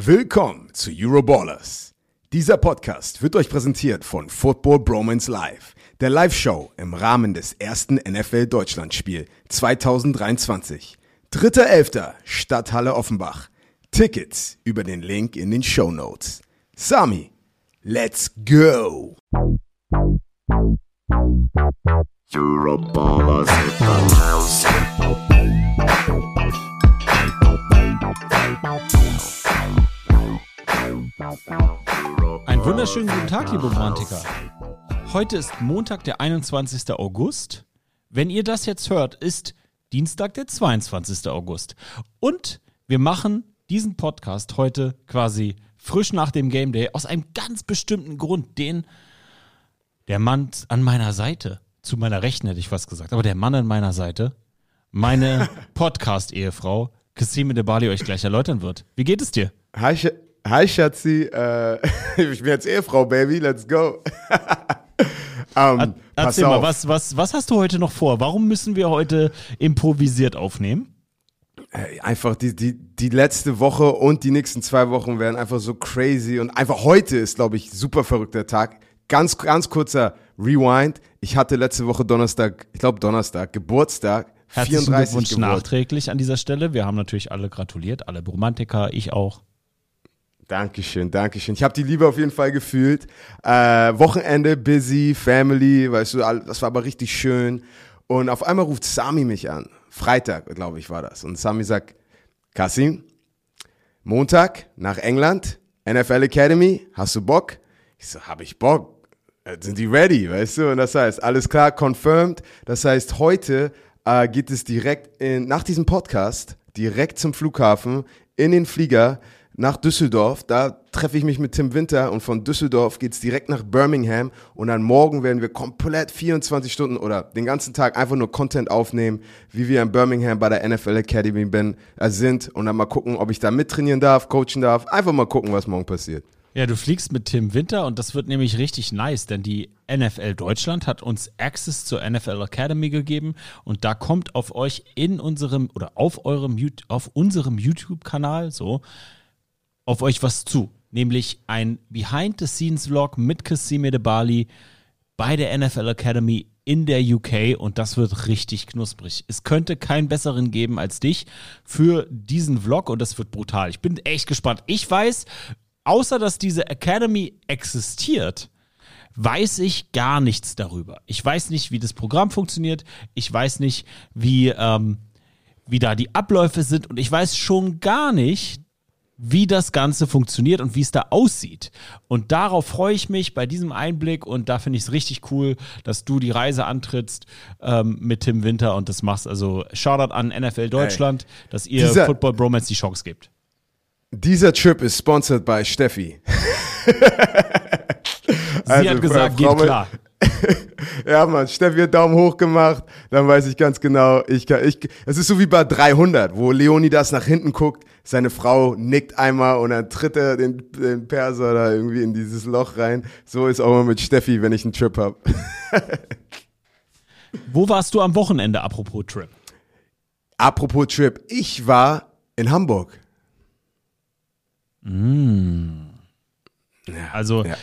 Willkommen zu Euroballers. Dieser Podcast wird euch präsentiert von Football Bromance Live, der Live-Show im Rahmen des ersten NFL Deutschlandspiel 2023. 3.11. Stadthalle Offenbach. Tickets über den Link in den Show Notes. Sami, let's go! Euroballers in the house. Einen wunderschönen guten Tag, liebe Romantiker. Heute ist Montag, der 21. August. Wenn ihr das jetzt hört, ist Dienstag, der 22. August. Und wir machen diesen Podcast heute quasi frisch nach dem Game Day aus einem ganz bestimmten Grund, den der Mann an meiner Seite, zu meiner Rechten hätte ich fast gesagt, aber der Mann an meiner Seite, meine Podcast-Ehefrau, Kassime de Bali euch gleich erläutern wird. Wie geht es dir? Hi, Hi Schatzi, äh, ich bin jetzt Ehefrau, Baby, let's go. um, Er- Erzähl mal, was, was, was hast du heute noch vor? Warum müssen wir heute improvisiert aufnehmen? Ey, Einfach die, die, die letzte Woche und die nächsten zwei Wochen werden einfach so crazy und einfach heute ist, glaube ich, super verrückter Tag. Ganz, ganz kurzer Rewind. Ich hatte letzte Woche Donnerstag, ich glaube Donnerstag, Geburtstag. Herzlichen 34 Glückwunsch geworden. nachträglich an dieser Stelle. Wir haben natürlich alle gratuliert, alle Romantiker, ich auch. Dankeschön, Dankeschön. Ich habe die Liebe auf jeden Fall gefühlt. Äh, Wochenende, busy, Family, weißt du, das war aber richtig schön. Und auf einmal ruft Sami mich an. Freitag, glaube ich, war das. Und Sami sagt, Kasim, Montag nach England, NFL Academy, hast du Bock? Ich so, habe ich Bock. Äh, Sind die ready, weißt du? Und das heißt, alles klar, confirmed. Das heißt, heute äh, geht es direkt in, nach diesem Podcast direkt zum Flughafen, in den Flieger nach Düsseldorf. Da treffe ich mich mit Tim Winter und von Düsseldorf geht's direkt nach Birmingham und dann morgen werden wir komplett 24 Stunden oder den ganzen Tag einfach nur Content aufnehmen, wie wir in Birmingham bei der NFL Academy bin, äh, sind und dann mal gucken, ob ich da mittrainieren darf, coachen darf. Einfach mal gucken, was morgen passiert. Ja, du fliegst mit Tim Winter und das wird nämlich richtig nice, denn die NFL Deutschland hat uns Access zur NFL Academy gegeben und da kommt auf euch in unserem oder auf eurem auf unserem YouTube-Kanal so auf euch was zu, nämlich ein Behind the Scenes Vlog mit Kassime de Bali bei der NFL Academy in der UK und das wird richtig knusprig. Es könnte keinen besseren geben als dich für diesen Vlog und das wird brutal. Ich bin echt gespannt. Ich weiß, außer dass diese Academy existiert, weiß ich gar nichts darüber. Ich weiß nicht, wie das Programm funktioniert. Ich weiß nicht, wie, ähm, wie da die Abläufe sind und ich weiß schon gar nicht, wie das Ganze funktioniert und wie es da aussieht. Und darauf freue ich mich bei diesem Einblick und da finde ich es richtig cool, dass du die Reise antrittst ähm, mit Tim Winter und das machst. Also Shoutout an NFL Deutschland, dass ihr Football Bromance die Chance gebt. Dieser Trip ist sponsored by Steffi. Sie Also, hat gesagt, Frau- geht klar. Ja, Mann, Steffi hat Daumen hoch gemacht, dann weiß ich ganz genau, ich kann, ich, es ist so wie bei 300, wo Leonidas nach hinten guckt, seine Frau nickt einmal und dann tritt er den, den Perser da irgendwie in dieses Loch rein. So ist auch mal mit Steffi, wenn ich einen Trip hab. Wo warst du am Wochenende, apropos Trip? Apropos Trip, ich war in Hamburg. Also, Ja.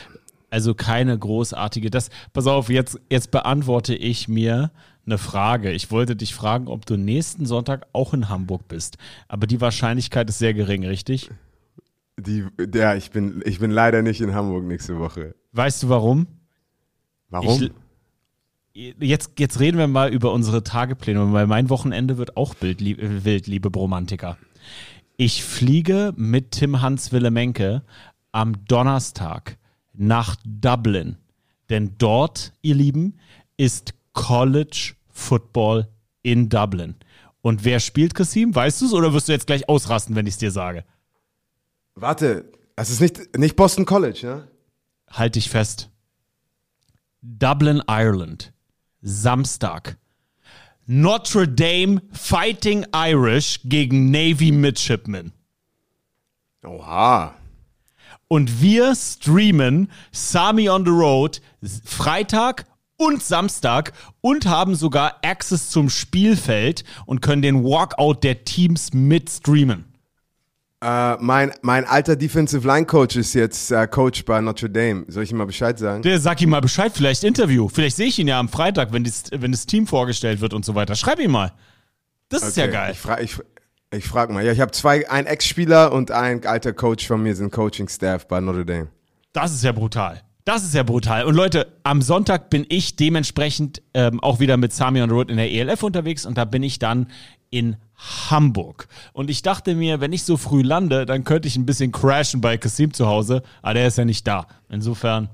Also keine großartige. Das, pass auf, jetzt, jetzt beantworte ich mir eine Frage. Ich wollte dich fragen, ob du nächsten Sonntag auch in Hamburg bist. Aber die Wahrscheinlichkeit ist sehr gering, richtig? Die, ja, ich bin, ich bin leider nicht in Hamburg nächste Woche. Weißt du warum? Warum? Ich, jetzt, jetzt reden wir mal über unsere Tagepläne, weil mein Wochenende wird auch bild, lieb, wild, liebe Bromantiker. Ich fliege mit Tim Hans Willemenke am Donnerstag nach Dublin. Denn dort, ihr Lieben, ist College Football in Dublin. Und wer spielt Kasim? Weißt du es oder wirst du jetzt gleich ausrasten, wenn ich es dir sage? Warte, es ist nicht, nicht Boston College, ne? Halt dich fest. Dublin, Ireland. Samstag. Notre Dame Fighting Irish gegen Navy Midshipmen. Oha. Und wir streamen Sami on the Road Freitag und Samstag und haben sogar Access zum Spielfeld und können den Walkout der Teams mit streamen. Äh, mein, mein alter Defensive Line Coach ist jetzt äh, Coach bei Notre Dame. Soll ich ihm mal Bescheid sagen? Der sag ihm mal Bescheid, vielleicht Interview. Vielleicht sehe ich ihn ja am Freitag, wenn, das, wenn das Team vorgestellt wird und so weiter. Schreib ihm mal. Das ist ja Okay, geil. Ich frage ich, ich frag mal. Ja, ich habe zwei, ein Ex-Spieler und ein alter Coach von mir sind Coaching-Staff bei Notre Dame. Das ist ja brutal. Das ist ja brutal. Und Leute, am Sonntag bin ich dementsprechend ähm, auch wieder mit Sami the Road in der ELF unterwegs und da bin ich dann in Hamburg. Und ich dachte mir, wenn ich so früh lande, dann könnte ich ein bisschen crashen bei Kasim zu Hause, aber der ist ja nicht da. Insofern,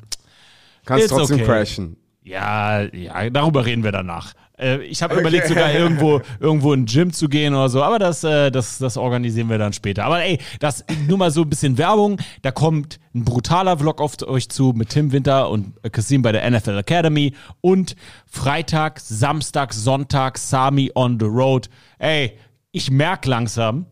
Kannst trotzdem okay. crashen. ja, ja, darüber reden wir danach. Äh, ich habe überlegt, sogar irgendwo, irgendwo in ein Gym zu gehen oder so, aber das, äh, das, das organisieren wir dann später. Aber ey, das nur mal so ein bisschen Werbung. Da kommt ein brutaler Vlog auf euch zu mit Tim Winter und Kasim bei der NFL Academy und Freitag, Samstag, Sonntag, Sami on the Road. Ey, ich merk langsam,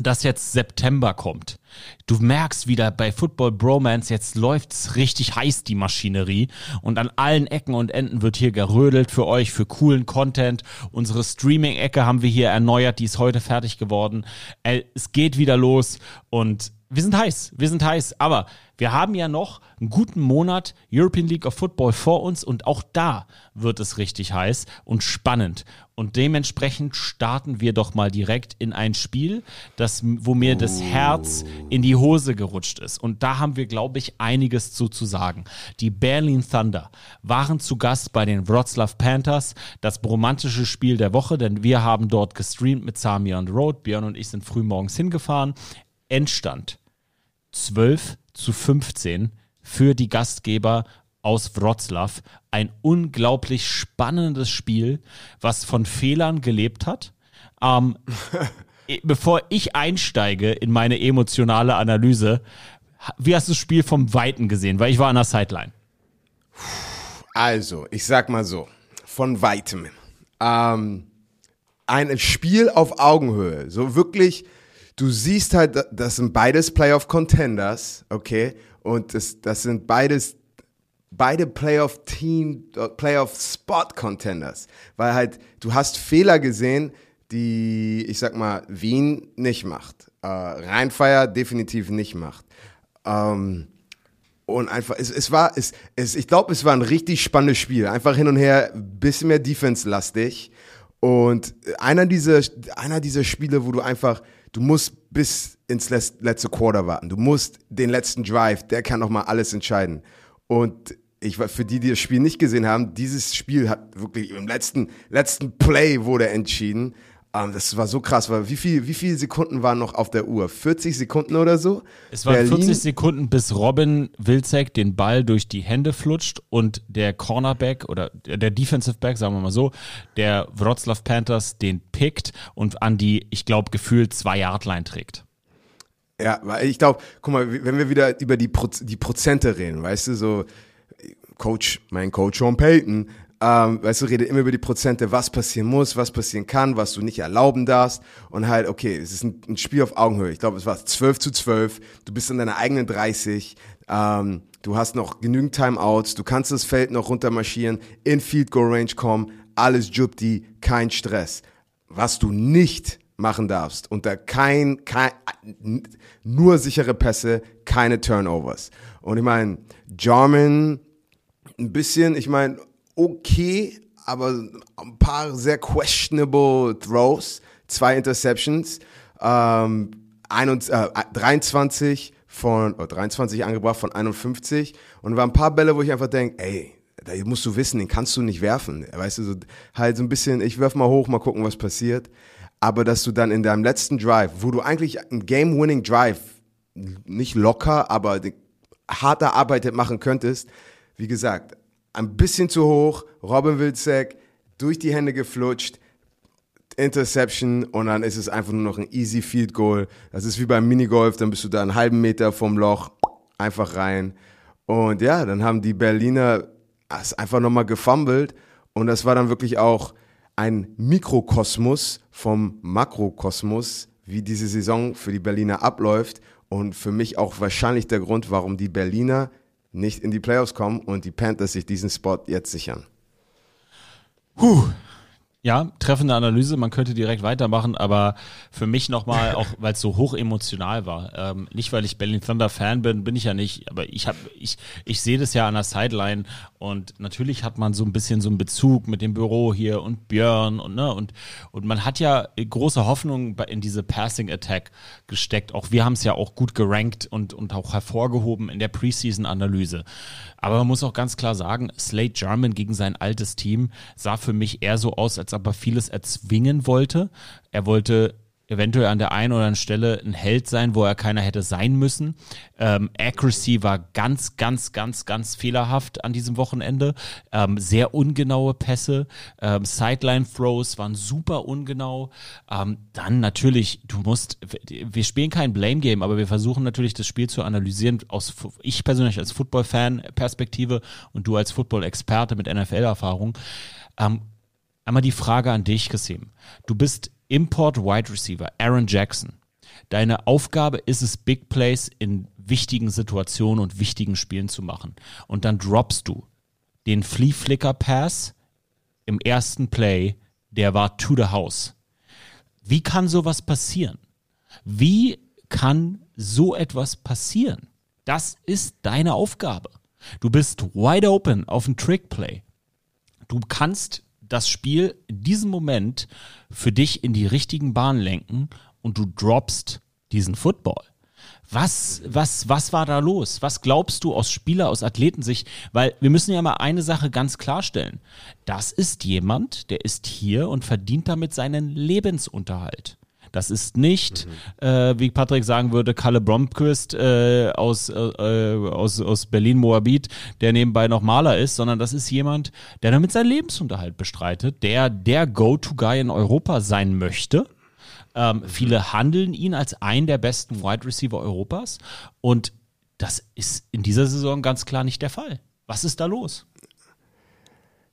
dass jetzt September kommt. Du merkst wieder bei Football Bromance, jetzt läuft's richtig heiß, die Maschinerie. Und an allen Ecken und Enden wird hier gerödelt für euch, für coolen Content. Unsere Streaming-Ecke haben wir hier erneuert, die ist heute fertig geworden. Äh, Es geht wieder los und wir sind heiß, wir sind heiß. Aber wir haben ja noch einen guten Monat European League of Football vor uns und auch da wird es richtig heiß und spannend. Und dementsprechend starten wir doch mal direkt in ein Spiel, das, wo mir das Herz in die Hose gerutscht ist. Und da haben wir, glaube ich, einiges zu, zu sagen. Die Berlin Thunder waren zu Gast bei den Wroclaw Panthers. Das romantische Spiel der Woche, denn wir haben dort gestreamt mit Sami on the Road. Björn und ich sind früh morgens hingefahren. Endstand 12 zu 15 für die Gastgeber aus Wroclaw. Ein unglaublich spannendes Spiel, was von Fehlern gelebt hat. Ähm, bevor ich einsteige in meine emotionale Analyse, wie hast du das Spiel vom Weiten gesehen? Weil ich war an der Sideline. Also, ich sag mal so, von weitem. Ähm, ein Spiel auf Augenhöhe. So wirklich, du siehst halt, das sind beides Playoff-Contenders, okay? Und das, das sind beides, beide Playoff-Team, Playoff-Spot-Contenders. Weil halt, du hast Fehler gesehen, die, ich sag mal, Wien nicht macht. Äh, Rheinfeier definitiv nicht macht. Ähm, und einfach, es, es war, es, es, ich glaube, es war ein richtig spannendes Spiel. Einfach hin und her, bisschen mehr Defense-lastig. Und einer dieser, einer dieser Spiele, wo du einfach, du musst bis ins letzte Quarter warten. Du musst den letzten Drive, der kann nochmal alles entscheiden. Und ich für die, die das Spiel nicht gesehen haben, dieses Spiel hat wirklich im letzten, letzten Play wurde entschieden. Das war so krass, weil wie viel, wie viele Sekunden waren noch auf der Uhr? 40 Sekunden oder so? Es waren Berlin- 40 Sekunden, bis Robin Wilczek den Ball durch die Hände flutscht und der Cornerback oder der Defensive Back, sagen wir mal so, der Wroclaw Panthers den pickt und an die, ich glaube, gefühlt zwei Yard Line trägt. Ja, weil ich glaube, guck mal, wenn wir wieder über die, Proz die Prozente reden, weißt du, so Coach, mein Coach Sean Payton, ähm, weißt du, redet immer über die Prozente, was passieren muss, was passieren kann, was du nicht erlauben darfst und halt, okay, es ist ein, ein Spiel auf Augenhöhe. Ich glaube, es war 12 zu 12, du bist in deiner eigenen 30, ähm, du hast noch genügend Timeouts, du kannst das Feld noch runtermarschieren, in Field Goal Range kommen, alles Jupti, kein Stress. Was du nicht machen darfst, unter kein, kein nur sichere Pässe, keine Turnovers. Und ich meine, Jarman ein bisschen, ich meine, okay, aber ein paar sehr questionable Throws, zwei Interceptions, ähm, 21, äh, 23 von, oh, 23 angebracht von 51 und waren ein paar Bälle, wo ich einfach denke, ey, da musst du wissen, den kannst du nicht werfen. Weißt du, so, halt so ein bisschen, ich werf mal hoch, mal gucken, was passiert. Aber dass du dann in deinem letzten Drive, wo du eigentlich einen Game-Winning Drive nicht locker, aber hart erarbeitet machen könntest, wie gesagt, ein bisschen zu hoch, Robin Wilczek durch die Hände geflutscht, Interception und dann ist es einfach nur noch ein easy Field Goal. Das ist wie beim Minigolf, dann bist du da einen halben Meter vom Loch, einfach rein. Und ja, dann haben die Berliner es einfach nochmal gefummelt und das war dann wirklich auch ein Mikrokosmos vom Makrokosmos, wie diese Saison für die Berliner abläuft und für mich auch wahrscheinlich der Grund, warum die Berliner nicht in die Playoffs kommen und die Panthers sich diesen Spot jetzt sichern. Puh, Ja, treffende Analyse, man könnte direkt weitermachen, aber für mich nochmal, auch weil es so hoch emotional war. Ähm, nicht, weil ich Berlin Thunder Fan bin, bin ich ja nicht, aber ich habe, ich, ich sehe das ja an der Sideline und natürlich hat man so ein bisschen so einen Bezug mit dem Büro hier und Björn und ne, und, und man hat ja große Hoffnung in diese Passing Attack gesteckt. Auch wir haben es ja auch gut gerankt und, und auch hervorgehoben in der Preseason-Analyse. Aber man muss auch ganz klar sagen, Slate German gegen sein altes Team sah für mich eher so aus, als ob er vieles erzwingen wollte. Er wollte eventuell an der einen oder anderen Stelle ein Held sein, wo er keiner hätte sein müssen. Ähm, Accuracy war ganz, ganz, ganz, ganz fehlerhaft an diesem Wochenende. Ähm, sehr ungenaue Pässe. Ähm, Sideline-Throws waren super ungenau. Ähm, dann natürlich, du musst, wir spielen kein Blame-Game, aber wir versuchen natürlich das Spiel zu analysieren aus, ich persönlich als Football-Fan-Perspektive und du als Football-Experte mit NFL-Erfahrung. Ähm, einmal die Frage an dich, Kasim. Du bist Import Wide Receiver, Aaron Jackson. Deine Aufgabe ist es, Big Plays in wichtigen Situationen und wichtigen Spielen zu machen. Und dann droppst du den Flea Flicker Pass im ersten Play, der war to the house. Wie kann sowas passieren? Wie kann so etwas passieren? Das ist deine Aufgabe. Du bist wide open auf ein Trick Play. Du kannst das Spiel in diesem Moment für dich in die richtigen Bahnen lenken und du droppst diesen Football. Was, was, was war da los? Was glaubst du aus Spieler, aus Athletensicht? Weil wir müssen ja mal eine Sache ganz klarstellen. Das ist jemand, der ist hier und verdient damit seinen Lebensunterhalt. Das ist nicht, mhm. äh, wie Patrick sagen würde, Kalle Bromquist äh, aus, äh, aus, aus Berlin-Moabit, der nebenbei noch Maler ist, sondern das ist jemand, der damit seinen Lebensunterhalt bestreitet, der der Go-To-Guy in Europa sein möchte. Ähm, mhm. Viele handeln ihn als einen der besten Wide Receiver Europas und das ist in dieser Saison ganz klar nicht der Fall. Was ist da los?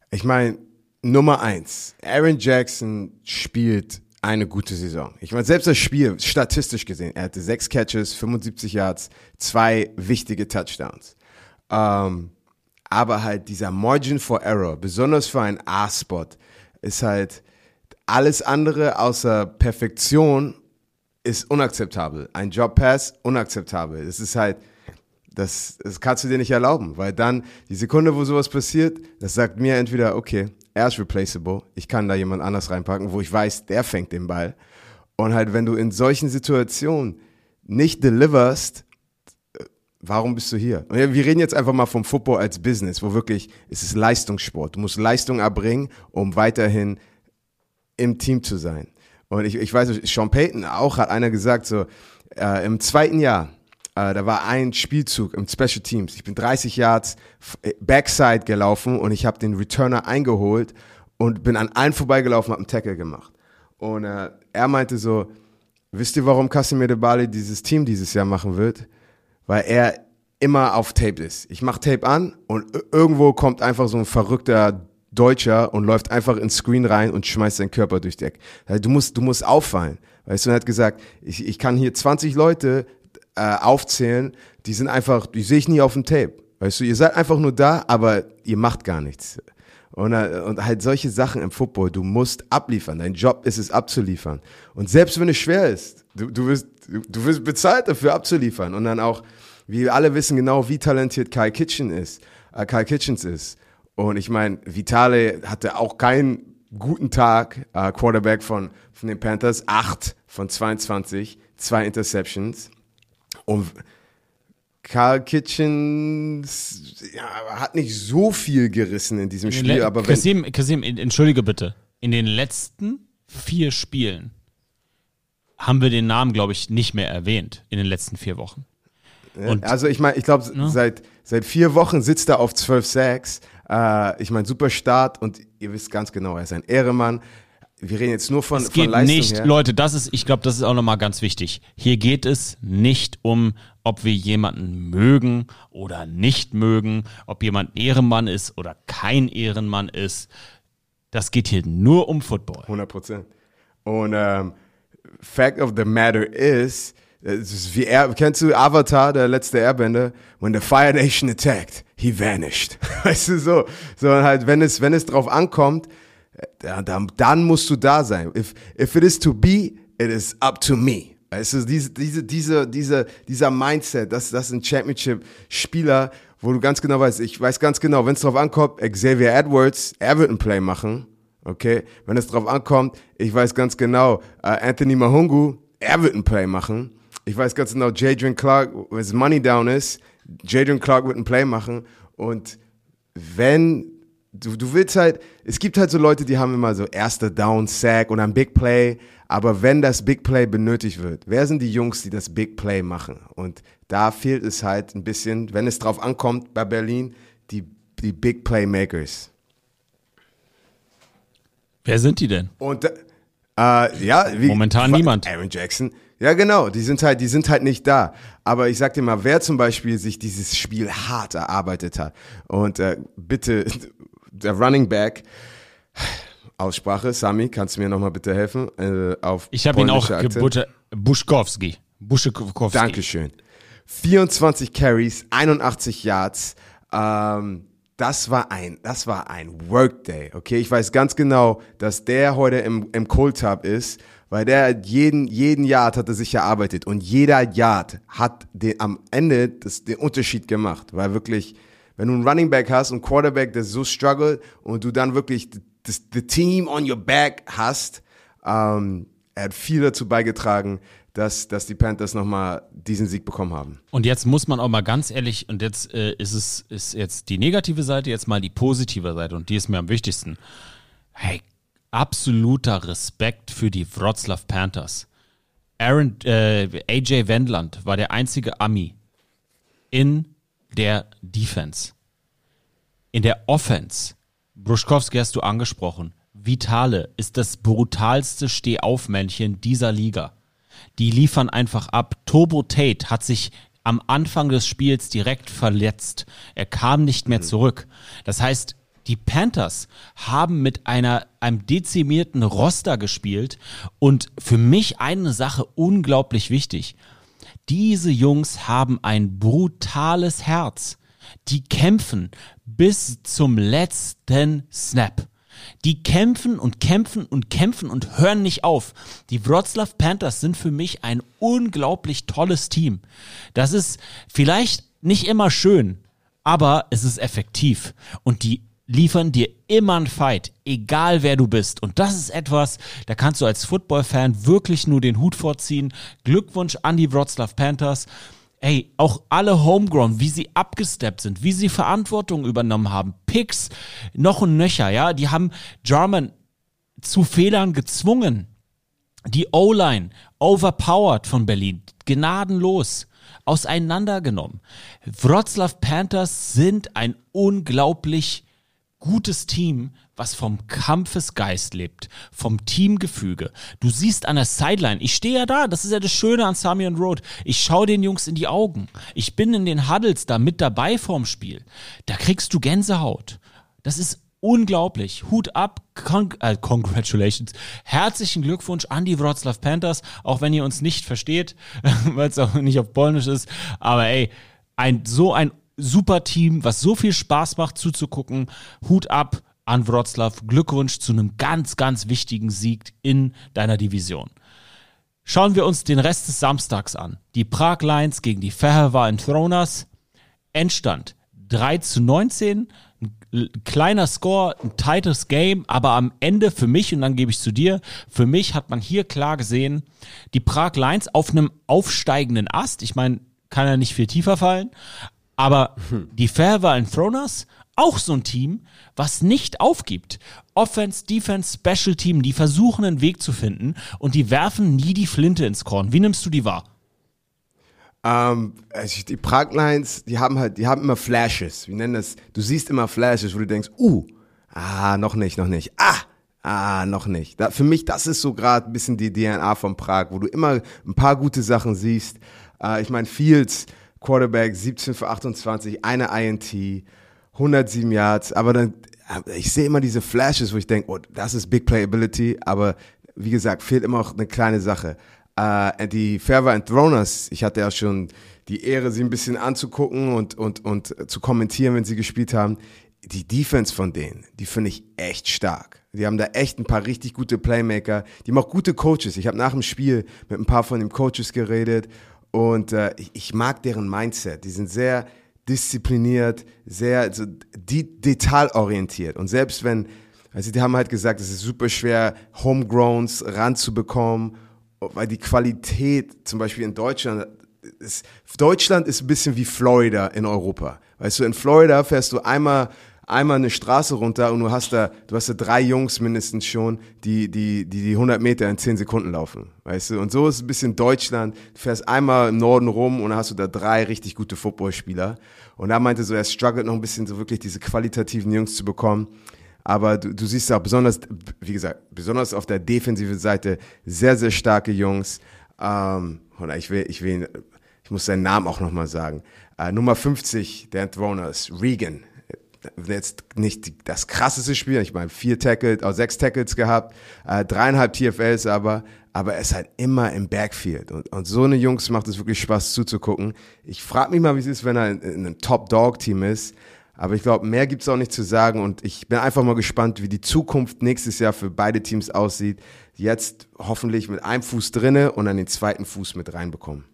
Ich meine, Nummer eins, Aaron Jackson spielt eine gute Saison. Ich meine, selbst das Spiel, statistisch gesehen, er hatte sechs Catches, 75 Yards, zwei wichtige Touchdowns. Ähm, aber halt dieser Margin for Error, besonders für einen A-Spot, ist halt alles andere außer Perfektion ist unakzeptabel. Ein Job Pass unakzeptabel. Es ist halt, das, das kannst du dir nicht erlauben, weil dann die Sekunde, wo sowas passiert, das sagt mir entweder, okay, er ist replaceable. Ich kann da jemand anders reinpacken, wo ich weiß, der fängt den Ball. Und halt, wenn du in solchen Situationen nicht deliverst, äh, warum bist du hier? Und wir reden jetzt einfach mal vom Football als Business, wo wirklich, es ist Leistungssport. Du musst Leistung erbringen, um weiterhin im Team zu sein. Und ich, ich weiß, Sean Payton auch hat einer gesagt, so, äh, im zweiten Jahr, äh, da war ein Spielzug im Special Teams. Ich bin 30 Yards äh, Backside gelaufen und ich habe den Returner eingeholt und bin an allen vorbeigelaufen, habe einen Tackle gemacht. Und äh, er meinte so, wisst ihr, warum Casimir de Bali dieses Team dieses Jahr machen wird? Weil er immer auf Tape ist. Ich mache Tape an und irgendwo kommt einfach so ein verrückter Deutscher und läuft einfach ins Screen rein und schmeißt seinen Körper durch die Ecke. Du musst, du musst auffallen. Weißt du, er hat gesagt, ich, ich kann hier 20 Leute äh, aufzählen, die sind einfach, die sehe ich nie auf dem Tape. Weißt du, ihr seid einfach nur da, aber ihr macht gar nichts. Und, äh, und halt solche Sachen im Football, du musst abliefern. Dein Job ist es abzuliefern. Und selbst wenn es schwer ist, du, du, wirst, du, du wirst bezahlt dafür abzuliefern. Und dann auch, wir alle wissen genau, wie talentiert Kyle Kitchen ist, äh, Kyle Kitchens ist. Und ich meine, Vitale hatte auch keinen guten Tag, äh, Quarterback von, von den Panthers, acht von 22, zwei Interceptions. Und Carl Kitchens ja, hat nicht so viel gerissen in diesem Spiel, aber wenn Kasim, Kasim, entschuldige bitte. In den letzten vier Spielen haben wir den Namen, glaube ich, nicht mehr erwähnt in den letzten vier Wochen. Und, also ich meine, ich glaube, ne? seit, seit vier Wochen sitzt er auf zwölf Sacks. Äh, ich meine, super Start und ihr wisst ganz genau, er ist ein Ehremann wir reden jetzt nur von, es geht von Leistung nicht, her. Leute, das ist, ich glaube, das ist auch nochmal ganz wichtig. Hier geht es nicht um, ob wir jemanden mögen oder nicht mögen, ob jemand Ehrenmann ist oder kein Ehrenmann ist. Das geht hier nur um Football. 100 Prozent. Und ähm, Fact of the matter is, ist wie er, kennst du Avatar, der letzte Airbender? When the Fire Nation attacked, he vanished. Weißt du so? So halt, wenn es, wenn es drauf ankommt, dann, dann musst du da sein. If, if it is to be, it is up to me. Weißt du, diese, diese, diese, diese, dieser Mindset, das, das ist ein Championship-Spieler, wo du ganz genau weißt, ich weiß ganz genau, wenn es drauf ankommt, Xavier Edwards, er wird ein Play machen. Okay, wenn es drauf ankommt, ich weiß ganz genau, uh, Anthony Mahungu, er wird ein Play machen. Ich weiß ganz genau, Jadrian Clark, wenn es Money down ist, Jadrian Clark wird ein Play machen. Und wenn du, du willst halt, es gibt halt so Leute, die haben immer so erster Down, Sack und ein Big Play. Aber wenn das Big Play benötigt wird, wer sind die Jungs, die das Big Play machen? Und da fehlt es halt ein bisschen, wenn es drauf ankommt bei Berlin, die, die Big Playmakers. Wer sind die denn? Und äh, ja, wie, Momentan niemand. Aaron Jackson. Ja, genau, die sind halt, die sind halt nicht da. Aber ich sag dir mal, wer zum Beispiel sich dieses Spiel hart erarbeitet hat und äh, bitte der Running Back Aussprache, Sami, kannst du mir nochmal bitte helfen? Äh, auf Ich habe ihn auch polnische Akzent? gebutte. Buschkowski. Buschkowski. Dankeschön. 24 Carries, 81 Yards. Ähm, das war ein, das war ein Workday. Okay, ich weiß ganz genau, dass der heute im, im Cold Tub ist, weil der jeden, jeden Yard hat er sich erarbeitet und jeder Yard hat den, am Ende das, den Unterschied gemacht, weil wirklich, wenn du einen Running Back hast und Quarterback, der so struggelt und du dann wirklich das, the team on your back hast, ähm, er hat viel dazu beigetragen, dass, dass die Panthers nochmal diesen Sieg bekommen haben. Und jetzt muss man auch mal ganz ehrlich, und jetzt äh, ist es ist jetzt die negative Seite, jetzt mal die positive Seite, und die ist mir am wichtigsten. Hey, absoluter Respekt für die Wroclaw Panthers. Aaron, äh, AJ Wendland war der einzige Ami in der Defense. In der Offense, Bruschkowski hast du angesprochen, Vitale ist das brutalste Stehaufmännchen dieser Liga. Die liefern einfach ab. Turbo Tate hat sich am Anfang des Spiels direkt verletzt. Er kam nicht mehr zurück. Das heißt, die Panthers haben mit einer, einem dezimierten Roster gespielt und für mich eine Sache unglaublich wichtig. Diese Jungs haben ein brutales Herz. Die kämpfen bis zum letzten Snap. Die kämpfen und kämpfen und kämpfen und hören nicht auf. Die Wroclaw Panthers sind für mich ein unglaublich tolles Team. Das ist vielleicht nicht immer schön, aber es ist effektiv. Und die liefern dir immer einen Fight, egal wer du bist. Und das ist etwas, da kannst du als Football-Fan wirklich nur den Hut vorziehen. Glückwunsch an die Wroclaw Panthers. Ey, auch alle Homegrown, wie sie abgesteppt sind, wie sie Verantwortung übernommen haben. Picks, noch ein Nöcher, ja. Die haben German zu Fehlern gezwungen. Die O-Line, overpowered von Berlin, gnadenlos, auseinandergenommen. Wroclaw Panthers sind ein unglaublich gutes Team, was vom Kampfesgeist lebt, vom Teamgefüge. Du siehst an der Sideline, ich stehe ja da, das ist ja das Schöne an Samian Road. Ich schaue den Jungs in die Augen. Ich bin in den Huddles da mit dabei vorm Spiel. Da kriegst du Gänsehaut. Das ist unglaublich. Hut ab, con äh, congratulations. Herzlichen Glückwunsch an die Wroclaw Panthers, auch wenn ihr uns nicht versteht, weil es auch nicht auf Polnisch ist. Aber ey, ein, so ein super Team, was so viel Spaß macht zuzugucken. Hut ab an Wroclaw. Glückwunsch zu einem ganz, ganz wichtigen Sieg in deiner Division. Schauen wir uns den Rest des Samstags an. Die Prag Lions gegen die Fehervar Enthroners. Endstand 3 zu 19. Ein kleiner Score, ein tightes Game, aber am Ende für mich, und dann gebe ich zu dir, für mich hat man hier klar gesehen, die Prag Lions auf einem aufsteigenden Ast. Ich meine, kann ja nicht viel tiefer fallen, aber die Fairwell Throners, auch so ein Team, was nicht aufgibt. Offense, Defense, Special Team, die versuchen einen Weg zu finden und die werfen nie die Flinte ins Korn. Wie nimmst du die wahr? Ähm, also die Prag Lions, die haben halt, die haben immer Flashes. Wir nennen das, du siehst immer Flashes, wo du denkst, uh, ah, noch nicht, noch nicht, ah, ah, noch nicht. Da, für mich, das ist so gerade ein bisschen die DNA von Prag, wo du immer ein paar gute Sachen siehst. Äh, ich meine, Fields, Quarterback, 17 für 28, eine INT, 107 Yards, aber dann, äh, ich sehe immer diese Flashes, wo ich denke, oh, das ist Big Playability, aber wie gesagt, fehlt immer auch eine kleine Sache. Äh, die Fairwear and Throners, ich hatte ja schon die Ehre, sie ein bisschen anzugucken und, und, und zu kommentieren, wenn sie gespielt haben. Die Defense von denen, die finde ich echt stark. Die haben da echt ein paar richtig gute Playmaker. Die haben auch gute Coaches. Ich habe nach dem Spiel mit ein paar von den Coaches geredet und äh, ich, mag deren Mindset. Die sind sehr diszipliniert, sehr so die, detailorientiert. Und selbst wenn, also die haben halt gesagt, es ist super schwer, Homegrowns ranzubekommen, weil die Qualität zum Beispiel in Deutschland ist, Deutschland ist ein bisschen wie Florida in Europa. Weißt du, in Florida fährst du einmal einmal eine Straße runter und du hast da, du hast da drei Jungs mindestens schon, die, die, die, die 100 Meter in 10 Sekunden laufen. Weißt du? Und so ist es ein bisschen Deutschland. Du fährst einmal im Norden rum und dann hast du da drei richtig gute Footballspieler. Und da meinte so, er struggelt noch ein bisschen, so wirklich diese qualitativen Jungs zu bekommen. Aber du, du siehst auch besonders, wie gesagt, besonders auf der defensiven Seite sehr, sehr starke Jungs. Ähm, oder ich will, ich will, ich muss seinen Namen auch nochmal sagen. Äh, Nummer 50 der Enthroners, Regan. Jetzt nicht das krasseste Spiel, ich meine, vier Tackles, auch sechs Tackles gehabt, äh, dreieinhalb TFLs aber, aber er ist halt immer im Backfield. Und, und so eine Jungs macht es wirklich Spaß zuzugucken. Ich frage mich mal, wie es ist, wenn er in, in einem Top-Dog-Team ist. Aber ich glaube, mehr gibt's auch nicht zu sagen. Und ich bin einfach mal gespannt, wie die Zukunft nächstes Jahr für beide Teams aussieht. Jetzt hoffentlich mit einem Fuß drinne und dann den zweiten Fuß mit reinbekommen.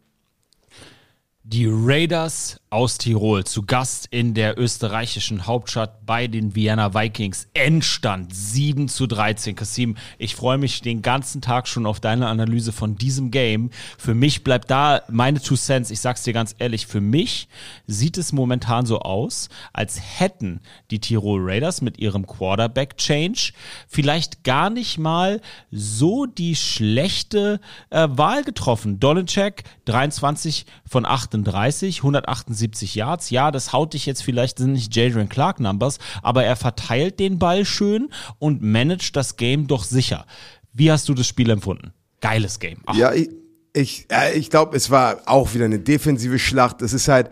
Die Raiders aus Tirol zu Gast in der österreichischen Hauptstadt bei den Vienna Vikings. Endstand 7 zu 13. Kasim, ich freue mich den ganzen Tag schon auf deine Analyse von diesem Game. Für mich bleibt da meine Two Cents. Ich sag's dir ganz ehrlich, für mich sieht es momentan so aus, als hätten die Tirol Raiders mit ihrem Quarterback Change vielleicht gar nicht mal so die schlechte äh, Wahl getroffen. Dolinchek 23 von 38, 178 170 Yards. Ja, das haut dich jetzt vielleicht, sind nicht Jadrian Clark Numbers, aber er verteilt den Ball schön und managt das Game doch sicher. Wie hast du das Spiel empfunden? Geiles Game. Ach. Ja, ich, ich, ich glaube, es war auch wieder eine defensive Schlacht. Es ist halt,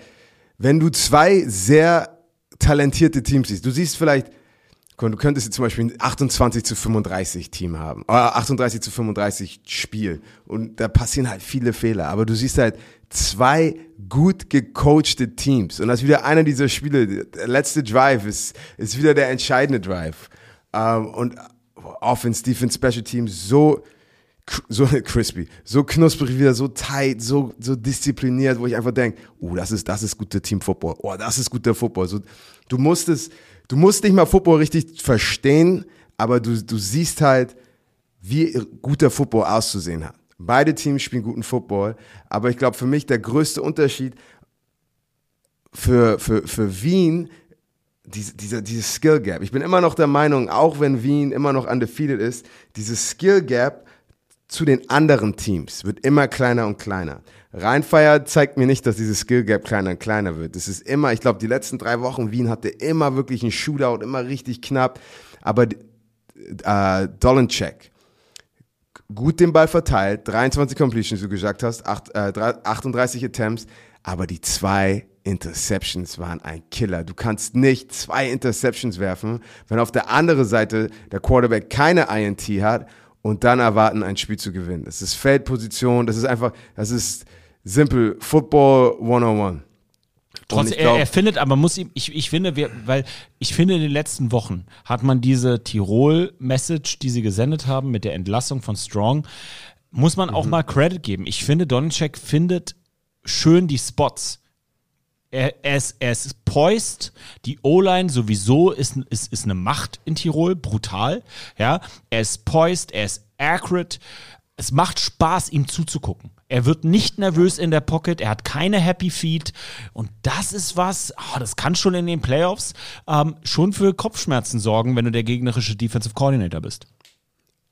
wenn du zwei sehr talentierte Teams siehst, du siehst vielleicht Du könntest jetzt zum Beispiel ein 28 zu 35 Team haben, oder 38 zu 35 Spiel und da passieren halt viele Fehler, aber du siehst halt zwei gut gecoachte Teams und das ist wieder einer dieser Spiele, der letzte Drive ist, ist wieder der entscheidende Drive um, ähm, und Offense, Defense, Special Teams so so crispy, so knusprig wieder, so tight, so, so diszipliniert, wo ich einfach denke, oh, das ist, das ist guter Team Football, oh, das ist guter Football. So, du musstest, du musst nicht mal Football richtig verstehen, aber du, du siehst halt, wie guter Football auszusehen hat. Beide Teams spielen guten Football, aber ich glaube, für mich der größte Unterschied für, für, für Wien, diese, dieser, dieses Skill Gap. Ich bin immer noch der Meinung, auch wenn Wien immer noch undefeated ist, dieses Skill Gap zu den anderen Teams wird immer kleiner und kleiner. Rheinfeier zeigt mir nicht, dass dieses Skill Gap kleiner und kleiner wird. Es ist immer, ich glaube, die letzten drei Wochen Wien hatte immer wirklich einen Shootout, immer richtig knapp. Aber äh, Dolencheck, gut den Ball verteilt, 23 Completions, wie du gesagt hast, 8, äh, 38 Attempts, aber die zwei Interceptions waren ein Killer. Du kannst nicht zwei Interceptions werfen, wenn auf der anderen Seite der Quarterback keine INT hat und dann erwarten, ein Spiel zu gewinnen. Das ist Feldposition, das ist einfach, das ist simpel Football 101. Trotzdem, er, er, findet, aber muss ihm, ich, ich finde, wir, weil ich finde, in den letzten Wochen hat man diese Tirol-Message, die sie gesendet haben mit der Entlassung von Strong, muss man auch mhm. mal Credit geben. Ich finde, Donacek findet schön die Spots. Er, er, ist, er ist poised. Die O-Line sowieso ist, ist, ist eine Macht in Tirol, brutal. Ja, er ist poised, er ist accurate. Es macht Spaß, ihm zuzugucken. Er wird nicht nervös in der Pocket, er hat keine Happy Feet. Und das ist was, oh, das kann schon in den Playoffs ähm, schon für Kopfschmerzen sorgen, wenn du der gegnerische Defensive Coordinator bist.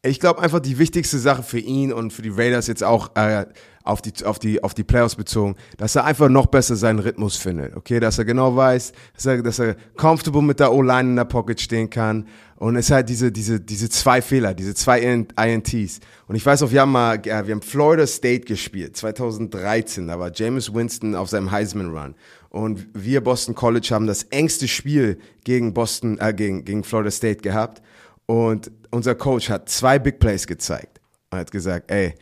Ich glaube einfach die wichtigste Sache für ihn und für die Raiders jetzt auch äh, auf die, auf die, auf die Playoffs bezogen, dass er einfach noch besser seinen Rhythmus findet. Okay, dass er genau weiß, dass er, dass er comfortable mit der O-Line in der Pocket stehen kann. Und es halt diese, diese, diese zwei Fehler, diese zwei INTs. Und ich weiß auch, wir haben mal, wir haben Florida State gespielt, 2013. Da war James Winston auf seinem Heisman Run. Und wir Boston College haben das engste Spiel gegen Boston, äh, gegen, gegen Florida State gehabt. Und unser Coach hat zwei Big Plays gezeigt. Er hat gesagt, ey,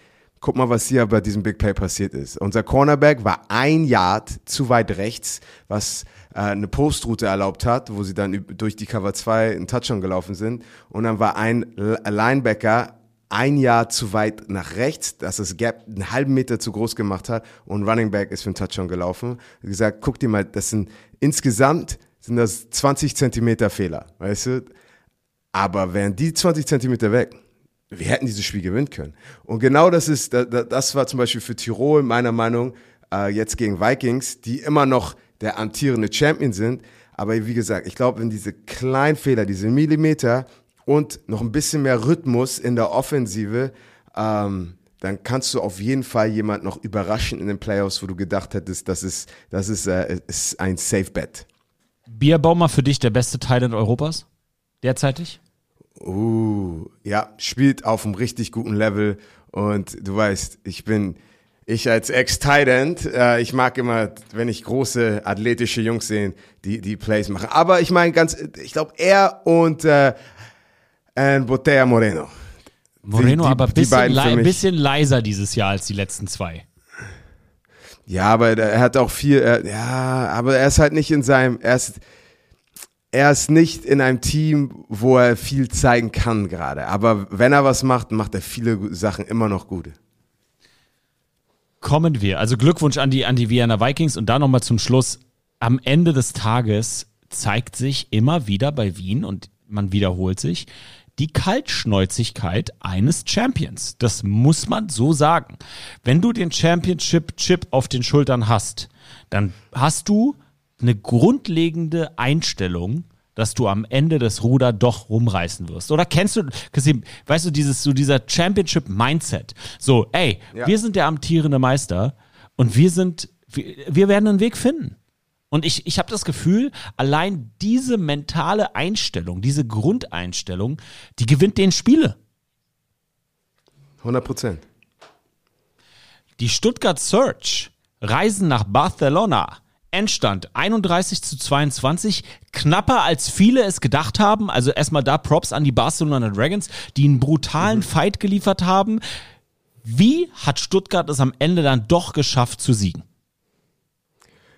Guck mal, was hier bei diesem Big Play passiert ist. Unser Cornerback war ein Yard zu weit rechts, was äh, eine Postroute erlaubt hat, wo sie dann durch die Cover 2 einen Touchdown gelaufen sind. Und dann war ein Linebacker ein Jahr zu weit nach rechts, dass das Gap einen halben Meter zu groß gemacht hat und Running Back ist für einen Touchdown gelaufen. Wie gesagt, guck dir mal, das sind insgesamt sind das 20 Zentimeter Fehler, weißt du? Aber wären die 20 Zentimeter weg, wir hätten dieses Spiel gewinnen können. Und genau das ist, da- da- das war zum Beispiel für Tirol meiner Meinung äh, jetzt gegen Vikings, die immer noch der amtierende Champion sind. Aber wie gesagt, ich glaube, wenn diese kleinen Fehler, diese Millimeter und noch ein bisschen mehr Rhythmus in der Offensive, ähm, dann kannst du auf jeden Fall jemand noch überraschen in den Playoffs, wo du gedacht hättest, das ist, das ist, äh, ist ein Safe Bet. Bierbaumer für dich der beste Thailand Europas? Derzeitig? Uh, ja, spielt auf einem richtig guten Level und du weißt, ich bin, ich als Ex-Tight End, äh, ich mag immer, wenn ich große athletische Jungs sehe, die die Plays machen. Aber ich meine ganz, ich glaube er und äh, und Botella Moreno. Moreno die- aber die bisschen, beiden für lei- mich. bisschen leiser dieses Jahr als die letzten zwei. Ja, aber er hat auch viel, er, ja, aber er ist halt nicht in seinem, er ist, er ist nicht in einem Team, wo er viel zeigen kann gerade. Aber wenn er was macht, macht er viele Sachen immer noch gut. Kommen wir. Also Glückwunsch an die, an die Vienna Vikings und da nochmal zum Schluss. Am Ende des Tages zeigt sich immer wieder bei Wien und man wiederholt sich die Kaltschnäuzigkeit eines Champions. Das muss man so sagen. Wenn du den Championship-Chip auf den Schultern hast, dann hast du eine grundlegende Einstellung, dass du am Ende das Ruder doch rumreißen wirst. Oder kennst du, Kasim, weißt du, dieses, so dieser Championship-Mindset. So, ey, Ja. wir sind der amtierende Meister und wir sind, wir, wir werden einen Weg finden. Und ich, ich habe das Gefühl, allein diese mentale Einstellung, diese Grundeinstellung, die gewinnt den Spiele. 100 Prozent. Die Stuttgart Search reisen nach Barcelona. Endstand 31 zu 22, knapper als viele es gedacht haben. Also erstmal da Props an die Barcelona Dragons, die einen brutalen Fight geliefert haben. Wie hat Stuttgart es am Ende dann doch geschafft zu siegen?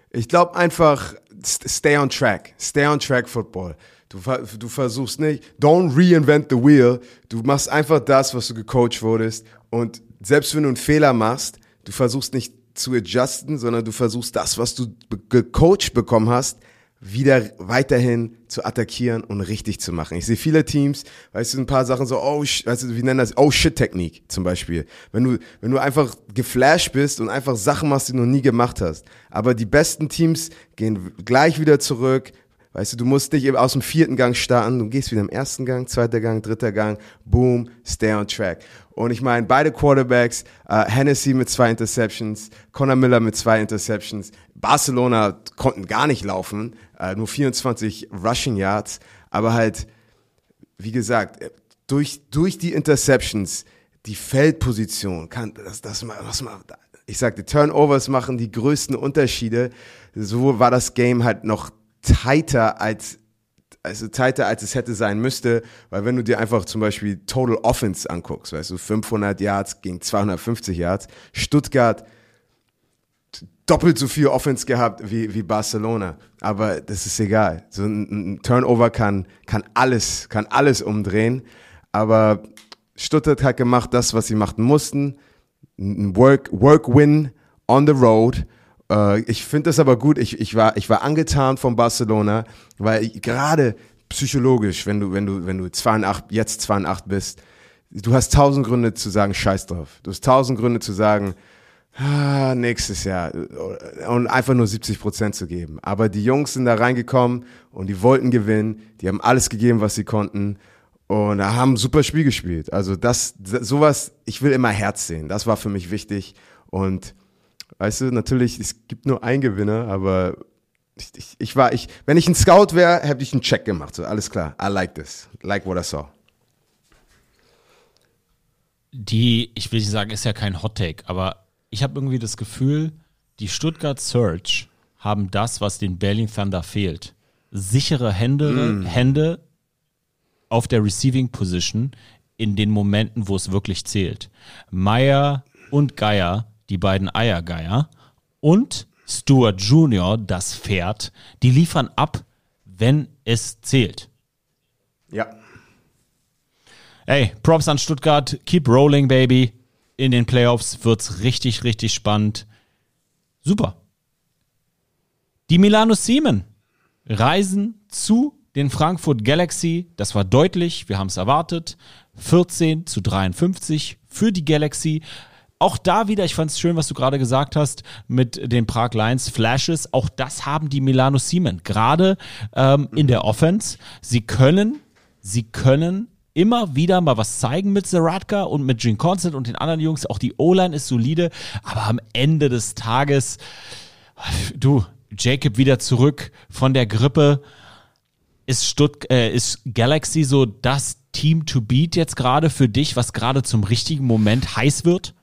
Ich glaube einfach, st- stay on track. Stay on track Football. Du, du versuchst nicht, don't reinvent the wheel. Du machst einfach das, was du gecoacht wurdest. Und selbst wenn du einen Fehler machst, du versuchst nicht zu adjusten, sondern du versuchst das, was du gecoacht bekommen hast, wieder weiterhin zu attackieren und richtig zu machen. Ich sehe viele Teams, weißt du, ein paar Sachen so, oh, weißt du, wie nennen das, oh shit Technik zum Beispiel. Wenn du, wenn du einfach geflasht bist und einfach Sachen machst, die du noch nie gemacht hast. Aber die besten Teams gehen gleich wieder zurück. Weißt du, du musst eben aus dem vierten Gang starten, du gehst wieder im ersten Gang, zweiter Gang, dritter Gang, boom, stay on track. Und ich meine, beide Quarterbacks, äh, Hennessy mit zwei Interceptions, Connor Miller mit zwei Interceptions, Barcelona konnten gar nicht laufen, äh, nur 24 Rushing Yards, aber halt, wie gesagt, äh, durch, durch die Interceptions, die Feldposition, kann, das, das, mal- was mal, ich sag, die Turnovers machen die größten Unterschiede. So war das Game halt noch tighter als, also tighter als es hätte sein müsste, weil wenn du dir einfach zum Beispiel Total Offense anguckst, weißt du, 500 Yards gegen 250 Yards, Stuttgart doppelt so viel Offense gehabt wie, wie Barcelona. Aber das ist egal. So ein, ein Turnover kann, kann alles, kann alles umdrehen. Aber Stuttgart hat gemacht das, was sie machen mussten. Ein Work, Work Win on the road. Äh, ich finde das aber gut. Ich, ich, war, ich war angetan von Barcelona, weil gerade psychologisch, wenn du, wenn du, wenn du 2 und 8, jetzt 2 und 8 bist, du hast tausend Gründe zu sagen, scheiß drauf. Du hast tausend Gründe zu sagen, ah, nächstes Jahr und einfach nur 70 Prozent zu geben. Aber die Jungs sind da reingekommen und die wollten gewinnen. Die haben alles gegeben, was sie konnten und haben ein super Spiel gespielt. Also das, sowas, ich will immer Herz sehen. Das war für mich wichtig und weißt du, natürlich, es gibt nur einen Gewinner, aber ich, ich, ich war, ich, wenn ich ein Scout wäre, hätte ich einen Check gemacht. So, alles klar. I like this. Like what I saw. die, ich will nicht sagen, ist ja kein Hot Take, aber ich habe irgendwie das Gefühl, die Stuttgart Search haben das, was den Berlin Thunder fehlt. Sichere Hände, Hände auf der Receiving Position in den Momenten, wo es wirklich zählt. Meyer, und Geier, die beiden Eiergeier, und Stuart Jr., das Pferd, die liefern ab, wenn es zählt. Ja. Ey, Props an Stuttgart, keep rolling, baby. In den Playoffs wird's richtig, richtig spannend. Super. Die Milano Siemen reisen zu den Frankfurt Galaxy. Das war deutlich, wir haben es erwartet. 14 zu 53 für die Galaxy. Auch da wieder, ich fand es schön, was du gerade gesagt hast mit den Prag Lions Flashes. Auch das haben die Milano Siemen gerade ähm, in der Offense. Sie können, sie können immer wieder mal was zeigen mit Zaratka und mit Gene Constant und den anderen Jungs. Auch die O-Line ist solide, aber am Ende des Tages, du, Jacob wieder zurück von der Grippe. Ist, Stutt äh, ist Galaxy so das Team to beat jetzt gerade für dich, was gerade zum richtigen Moment heiß wird?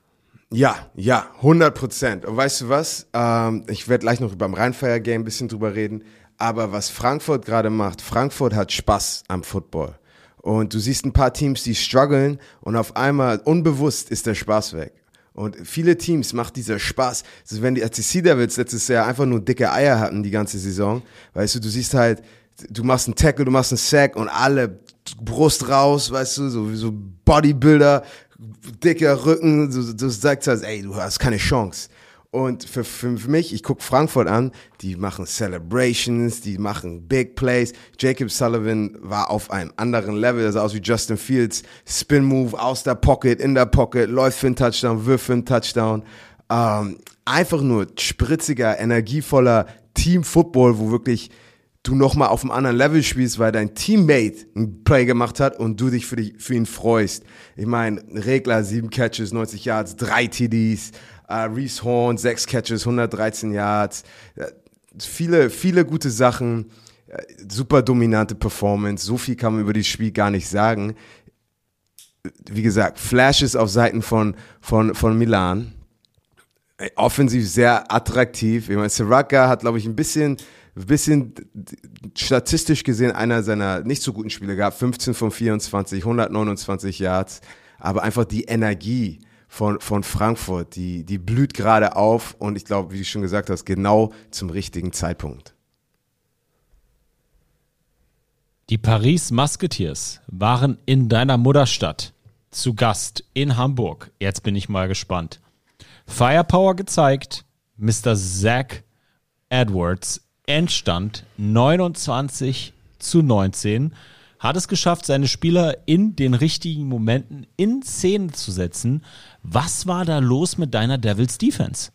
Ja, ja, 100 Prozent. Und weißt du was? Ähm, ich werde gleich noch beim Rheinfire-Game ein bisschen drüber reden. Aber was Frankfurt gerade macht, Frankfurt hat Spaß am Football. Und du siehst ein paar Teams, die strugglen und auf einmal unbewusst ist der Spaß weg. Und viele Teams macht dieser Spaß. Also wenn die, Sea Devils letztes Jahr einfach nur dicke Eier hatten die ganze Saison, weißt du, du siehst halt, du machst einen Tackle, du machst einen Sack und alle Brust raus, weißt du, so, so Bodybuilder, dicker Rücken, du, du sagst halt, ey, du hast keine Chance. Und für, für mich, ich gucke Frankfurt an, die machen Celebrations, die machen Big Plays. Jacob Sullivan war auf einem anderen Level, das sah aus wie Justin Fields. Spin Move aus der Pocket, in der Pocket, läuft für einen Touchdown, wirft für einen Touchdown. Ähm, einfach nur spritziger, energievoller Team-Football, wo wirklich du nochmal auf einem anderen Level spielst, weil dein Teammate ein Play gemacht hat und du dich für, dich, für ihn freust. Ich meine, Regler, sieben Catches, 90 Yards, drei TDs, Uh, Reese Horn, sechs Catches, 113 Yards. Uh, viele, viele gute Sachen. Uh, super dominante Performance. So viel kann man über das Spiel gar nicht sagen. Wie gesagt, Flashes auf Seiten von, von, von Milan. Offensiv sehr attraktiv. Ich meine, Siraka hat, glaube ich, ein bisschen, bisschen statistisch gesehen einer seiner nicht so guten Spiele gehabt. 15 von 24, 129 Yards. Aber einfach die Energie von, von Frankfurt, die, die blüht gerade auf und ich glaube, wie du schon gesagt hast, genau zum richtigen Zeitpunkt. Die Paris Musketeers waren in deiner Mutterstadt zu Gast in Hamburg. Jetzt bin ich mal gespannt. Firepower gezeigt, Mr. Zach Edwards, Endstand 29 zu 19 hat es geschafft, seine Spieler in den richtigen Momenten in Szene zu setzen. Was war da los mit deiner Devils Defense?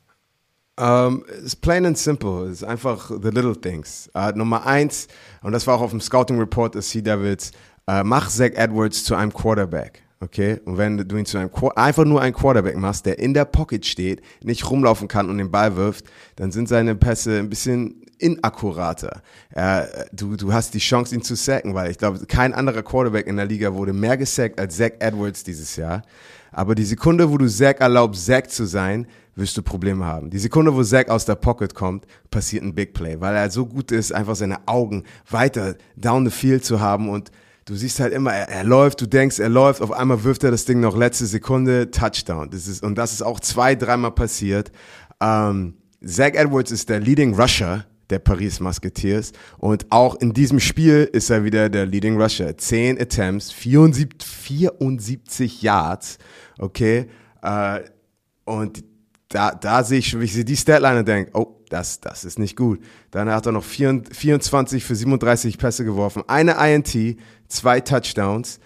Um, it's plain and simple. Ist einfach the little things. Uh, Nummer eins, und das war auch auf dem Scouting Report des Sea Devils, uh, mach Zach Edwards zu einem Quarterback. Okay? Und wenn du ihn zu einem einfach nur einen Quarterback machst, der in der Pocket steht, nicht rumlaufen kann und den Ball wirft, dann sind seine Pässe ein bisschen inakkurater. Äh, du, du hast die Chance, ihn zu sacken, weil ich glaube, kein anderer Quarterback in der Liga wurde mehr gesackt als Zach Edwards dieses Jahr. Aber die Sekunde, wo du Zach erlaubst, Zach zu sein, wirst du Probleme haben. Die Sekunde, wo Zach aus der Pocket kommt, passiert ein Big Play, weil er so gut ist, einfach seine Augen weiter down the field zu haben und du siehst halt immer, er, er, läuft, du denkst, er läuft, auf einmal wirft er das Ding noch letzte Sekunde, Touchdown. Das ist, und das ist auch zwei, dreimal passiert. Ähm, Zach Edwards ist der Leading Rusher der Paris Musketeers und auch in diesem Spiel ist er wieder der Leading Rusher. Zehn Attempts, 74, 74 Yards, okay. Äh, und da, da sehe ich, wie ich sehe die Statline und denke, oh, das, das ist nicht gut. Dann hat er noch 24 für 37 Pässe geworfen, eine INT, zwei Touchdowns,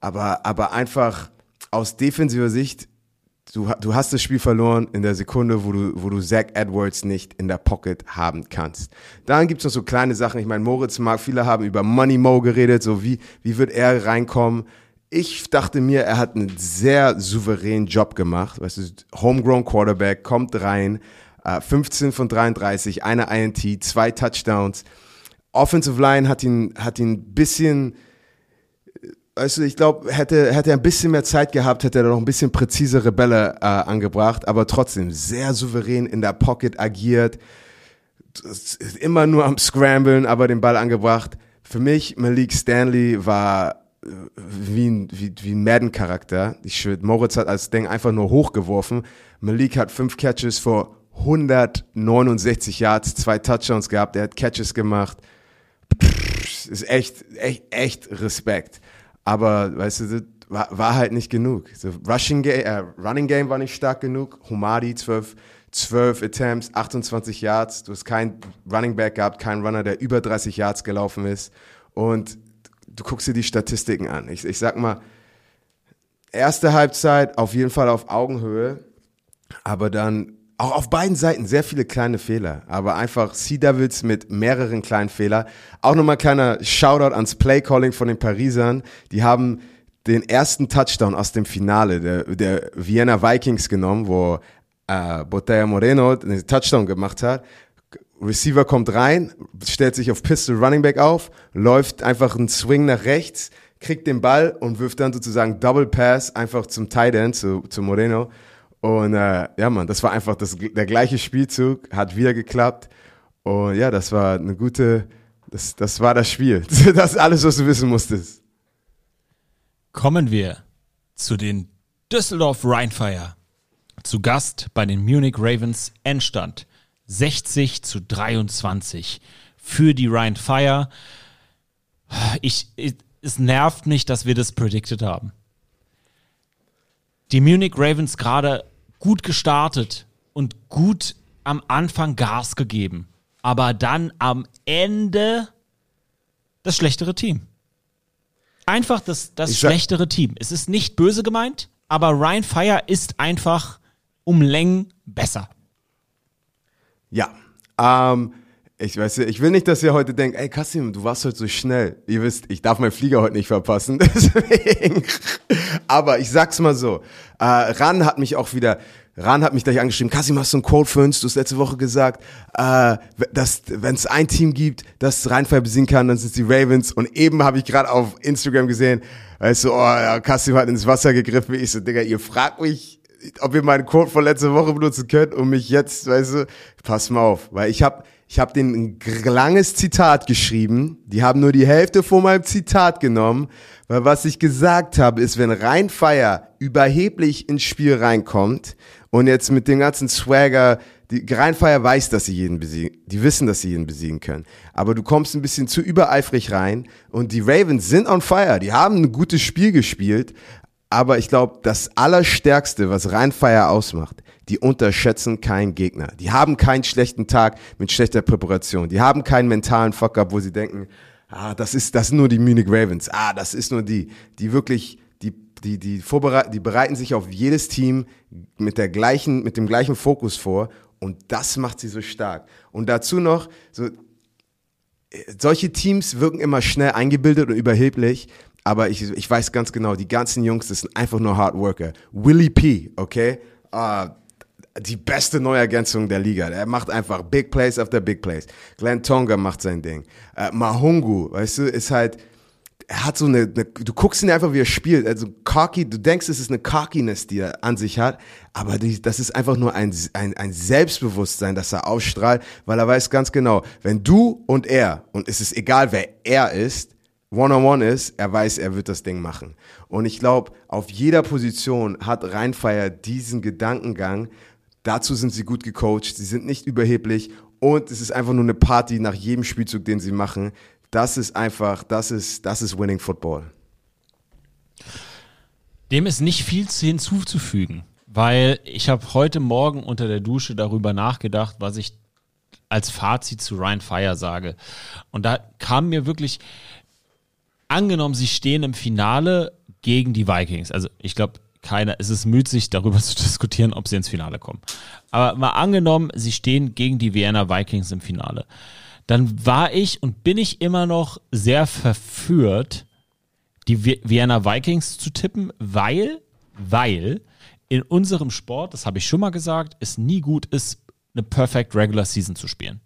aber, aber einfach aus defensiver Sicht, du, du hast das Spiel verloren in der Sekunde, wo du, wo du Zach Edwards nicht in der Pocket haben kannst. Dann gibt's noch so kleine Sachen. Ich meine, Moritz mag, viele haben über Money Mo geredet, so wie, wie wird er reinkommen? ich dachte mir, er hat einen sehr souveränen Job gemacht. Weißt du, Homegrown Quarterback, kommt rein, 15 äh, von 33, eine INT, zwei Touchdowns. Offensive Line hat ihn, hat ihn bisschen, weißt du, ich glaube, hätte, hätte er ein bisschen mehr Zeit gehabt, hätte er noch ein bisschen präzisere Bälle äh, angebracht, aber trotzdem sehr souverän in der Pocket agiert, immer nur am Scramblen, aber den Ball angebracht. Für mich, Malik Stanley war wie ein, wie, wie ein Madden-Charakter. Moritz hat als Ding einfach nur hochgeworfen. Malik hat fünf Catches vor 169 Yards, zwei Touchdowns gehabt. Er hat Catches gemacht. Pff, ist echt, echt, echt Respekt. Aber, weißt du, war, war halt nicht genug. So Rushing Game, äh, Running Game war nicht stark genug. Humadi 12, 12 Attempts, 28 Yards. Du hast keinen Running Back gehabt, keinen Runner, der über 30 Yards gelaufen ist. Und du guckst dir die Statistiken an. Ich, ich sag mal, erste Halbzeit auf jeden Fall auf Augenhöhe, aber dann auch auf beiden Seiten sehr viele kleine Fehler, aber einfach Sea Devils mit mehreren kleinen Fehlern. Auch nochmal kleiner Shoutout ans Playcalling von den Parisern. Die haben den ersten Touchdown aus dem Finale der, der Vienna Vikings genommen, wo äh, Botella Moreno den Touchdown gemacht hat. Receiver kommt rein, stellt sich auf Pistol Running Back auf, läuft einfach einen Swing nach rechts, kriegt den Ball und wirft dann sozusagen Double Pass einfach zum Tight End, zu, zu Moreno. Und äh, ja, man, das war einfach das, der gleiche Spielzug, hat wieder geklappt. Und ja, das war eine gute, das, das war das Spiel. Das ist alles, was du wissen musstest. Kommen wir zu den Düsseldorf Rheinfire. Zu Gast bei den Munich Ravens Endstand 60 zu 23 für die Rheinfire. Ich, ich, es nervt mich, dass wir das predicted haben. Die Munich Ravens gerade gut gestartet und gut am Anfang Gas gegeben, aber dann am Ende das schlechtere Team. Einfach das, das Ich schlechtere Team. Es ist nicht böse gemeint, aber Ryan Fire ist einfach um Längen besser. Ja. Ähm, ich weiß, ich will nicht, dass ihr heute denkt, ey Kassim, du warst heute so schnell. Ihr wisst, ich darf meinen Flieger heute nicht verpassen. Deswegen. Aber ich sag's mal so. Äh, Ran hat mich auch wieder, Ran hat mich gleich angeschrieben, Kassim, hast du ein Quote für uns? Du hast letzte Woche gesagt, äh, dass wenn es ein Team gibt, das Rheinfall besiegen kann, dann sind die Ravens. Und eben habe ich gerade auf Instagram gesehen, weißt du, oh, ja, Kassim hat ins Wasser gegriffen. Ich so, Digga, ihr fragt mich, ob ihr meinen Code von letzter Woche benutzen könnt und mich jetzt, weißt du, pass mal auf, weil ich habe ich hab den ein langes Zitat geschrieben, die haben nur die Hälfte von meinem Zitat genommen, weil was ich gesagt habe, ist, wenn Rheinfeier überheblich ins Spiel reinkommt und jetzt mit dem ganzen Swagger, die Rheinfeier weiß, dass sie jeden besiegen, die wissen, dass sie jeden besiegen können, aber du kommst ein bisschen zu übereifrig rein und die Ravens sind on fire, die haben ein gutes Spiel gespielt, aber ich glaube, das Allerstärkste, was Rheinfeier ausmacht, die unterschätzen keinen Gegner. Die haben keinen schlechten Tag mit schlechter Präparation. Die haben keinen mentalen Fuck-up, wo sie denken, ah, das ist, das sind nur die Munich Ravens. Ah, das ist nur die, die wirklich, die, die, die vorbereiten, die bereiten sich auf jedes Team mit der gleichen, mit dem gleichen Fokus vor. Und das macht sie so stark. Und dazu noch, so, solche Teams wirken immer schnell eingebildet und überheblich, aber ich, ich weiß ganz genau, die ganzen Jungs, das sind einfach nur Hard Worker. Willie P, okay? Ah, die beste Neuergänzung der Liga. Er macht einfach Big Plays after Big Plays. Glenn Tonga macht sein Ding. Äh, Mahungu, weißt du, ist halt, er hat so eine, eine, du guckst ihn einfach, wie er spielt, also cocky, du denkst, es ist eine Cockiness, die er an sich hat, aber die, das ist einfach nur ein, ein, ein Selbstbewusstsein, das er ausstrahlt, weil er weiß ganz genau, wenn du und er, und es ist egal, wer er ist, One-on-one ist, er weiß, er wird das Ding machen. Und ich glaube, auf jeder Position hat Rheinfeier diesen Gedankengang. Dazu sind sie gut gecoacht, sie sind nicht überheblich und es ist einfach nur eine Party nach jedem Spielzug, den sie machen. Das ist einfach, das ist, das ist Winning Football. Dem ist nicht viel zu- hinzuzufügen, weil ich habe heute Morgen unter der Dusche darüber nachgedacht, was ich als Fazit zu Ryan Fire sage. Und da kam mir wirklich, angenommen, sie stehen im Finale gegen die Vikings. Also ich glaube, keiner, es ist müßig, darüber zu diskutieren, ob sie ins Finale kommen. Aber mal angenommen, sie stehen gegen die Vienna Vikings im Finale. Dann war ich und bin ich immer noch sehr verführt, die Vi- Vienna Vikings zu tippen, weil, weil in unserem Sport, das habe ich schon mal gesagt, es nie gut ist, eine Perfect Regular Season zu spielen.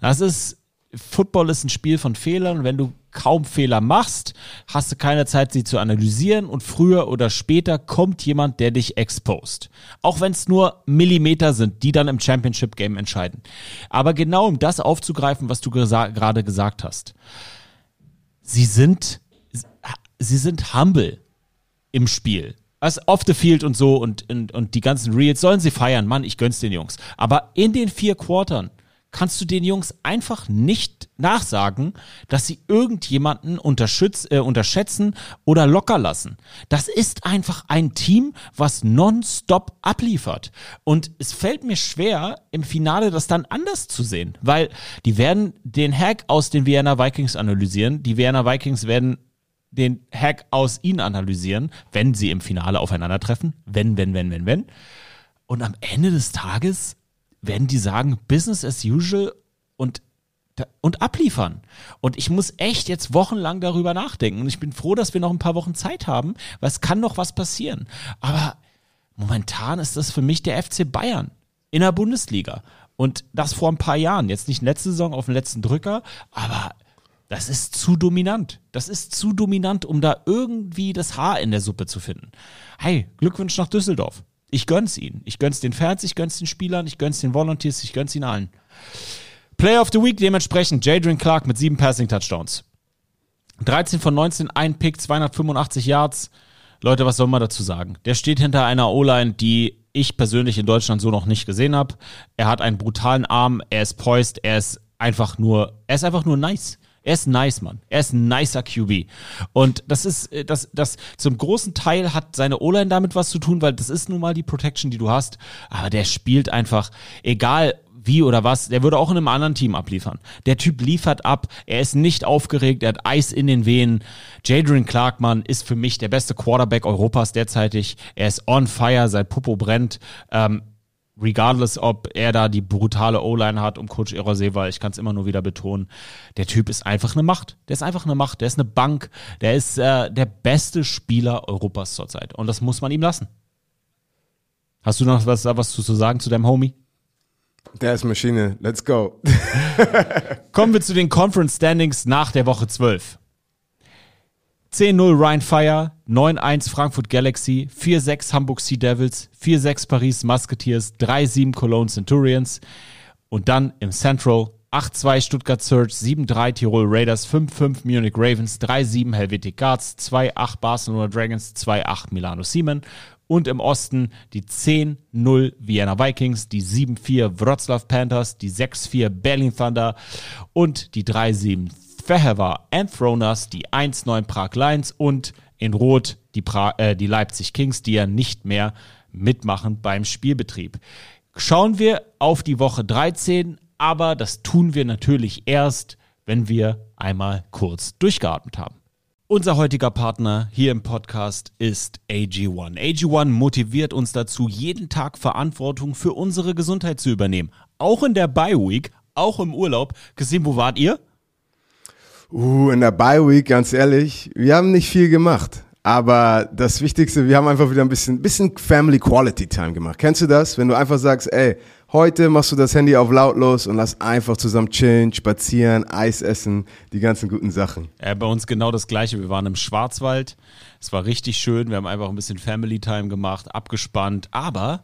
Das ist, Football ist ein Spiel von Fehlern wenn du kaum Fehler machst, hast du keine Zeit, sie zu analysieren und früher oder später kommt jemand, der dich exposed. Auch wenn es nur Millimeter sind, die dann im Championship Game entscheiden. Aber genau um das aufzugreifen, was du gesa gerade gesagt hast. Sie sind sie sind humble im Spiel. Also off the field und so und, und, und die ganzen Reels sollen sie feiern. Mann, ich gönn's den Jungs. Aber in den vier Quartern kannst du den Jungs einfach nicht nachsagen, dass sie irgendjemanden äh, unterschätzen oder locker lassen. Das ist einfach ein Team, was nonstop abliefert. Und es fällt mir schwer, im Finale das dann anders zu sehen, weil die werden den Hack aus den Vienna Vikings analysieren. Die Vienna Vikings werden den Hack aus ihnen analysieren, wenn sie im Finale aufeinandertreffen. Wenn, wenn, wenn, wenn, wenn. Und am Ende des Tages werden die sagen, Business as usual und, und abliefern. Und ich muss echt jetzt wochenlang darüber nachdenken. Und ich bin froh, dass wir noch ein paar Wochen Zeit haben, weil es kann noch was passieren. Aber momentan ist das für mich der FC Bayern in der Bundesliga. Und das vor ein paar Jahren. Jetzt nicht letzte Saison auf den letzten Drücker, aber das ist zu dominant. Das ist zu dominant, um da irgendwie das Haar in der Suppe zu finden. Hey, Glückwunsch nach Düsseldorf. Ich gönn's ihnen. Ich gönn's den Fans, ich gönn's den Spielern, ich gönn's den Volunteers, ich gönn's ihnen allen. Player of the Week dementsprechend Jadrian Clark mit sieben Passing Touchdowns. 13 von 19, ein Pick, 285 Yards. Leute, was soll man dazu sagen? Der steht hinter einer O-Line, die ich persönlich in Deutschland so noch nicht gesehen habe. Er hat einen brutalen Arm, er ist poised, er ist einfach nur, er ist einfach nur nice. Er ist nice, Mann. Er ist ein nicer QB. Und das ist, äh, das, das zum großen Teil hat seine O-Line damit was zu tun, weil das ist nun mal die Protection, die du hast. Aber der spielt einfach, egal wie oder was, der würde auch in einem anderen Team abliefern. Der Typ liefert ab, er ist nicht aufgeregt, er hat Eis in den Venen. Jadrian Clarkman ist für mich der beste Quarterback Europas derzeitig. Er ist on fire, sein Popo brennt. Ähm, regardless, ob er da die brutale O-Line hat um Coach Eroseva, ich kann es immer nur wieder betonen, der Typ ist einfach eine Macht. Der ist einfach eine Macht, der ist eine Bank, der ist äh, der beste Spieler Europas zurzeit. Und das muss man ihm lassen. Hast du noch was, was zu sagen zu deinem Homie? Der ist Maschine. Let's go. Kommen wir zu den Conference Standings nach der Woche 12. 10-0 Ryan Fire, 9-1 Frankfurt Galaxy, 4-6 Hamburg Sea Devils, 4-6 Paris Musketeers, 3-7 Cologne Centurions. Und dann im Central 8-2 Stuttgart Surge, 7-3 Tirol Raiders, 5-5 Munich Ravens, 3-7 Helvetic Guards, 2-8 Barcelona Dragons, 2-8 Milano Siemen und im Osten die 10-0 Vienna Vikings, die 7-4 Wroclaw Panthers, die 6-4 Berlin Thunder und die 3-7 Fehervar Anthroners, die 1-9 Prag Lions und in Rot die, pra äh, die Leipzig Kings, die ja nicht mehr mitmachen beim Spielbetrieb. Schauen wir auf die Woche 13, aber das tun wir natürlich erst, wenn wir einmal kurz durchgeatmet haben. Unser heutiger Partner hier im Podcast ist AG1. AG1 motiviert uns dazu, jeden Tag Verantwortung für unsere Gesundheit zu übernehmen. Auch in der Bye Week, auch im Urlaub. Gesehen, wo wart ihr? Uh, in der Bye Week, ganz ehrlich, wir haben nicht viel gemacht. Aber das Wichtigste, wir haben einfach wieder ein bisschen, bisschen Family Quality Time gemacht. Kennst du das? Wenn du einfach sagst, ey, heute machst du das Handy auf lautlos und lass einfach zusammen chillen, spazieren, Eis essen, die ganzen guten Sachen. Ja, bei uns genau das Gleiche. Wir waren im Schwarzwald. Es war richtig schön. Wir haben einfach ein bisschen Family Time gemacht, abgespannt. Aber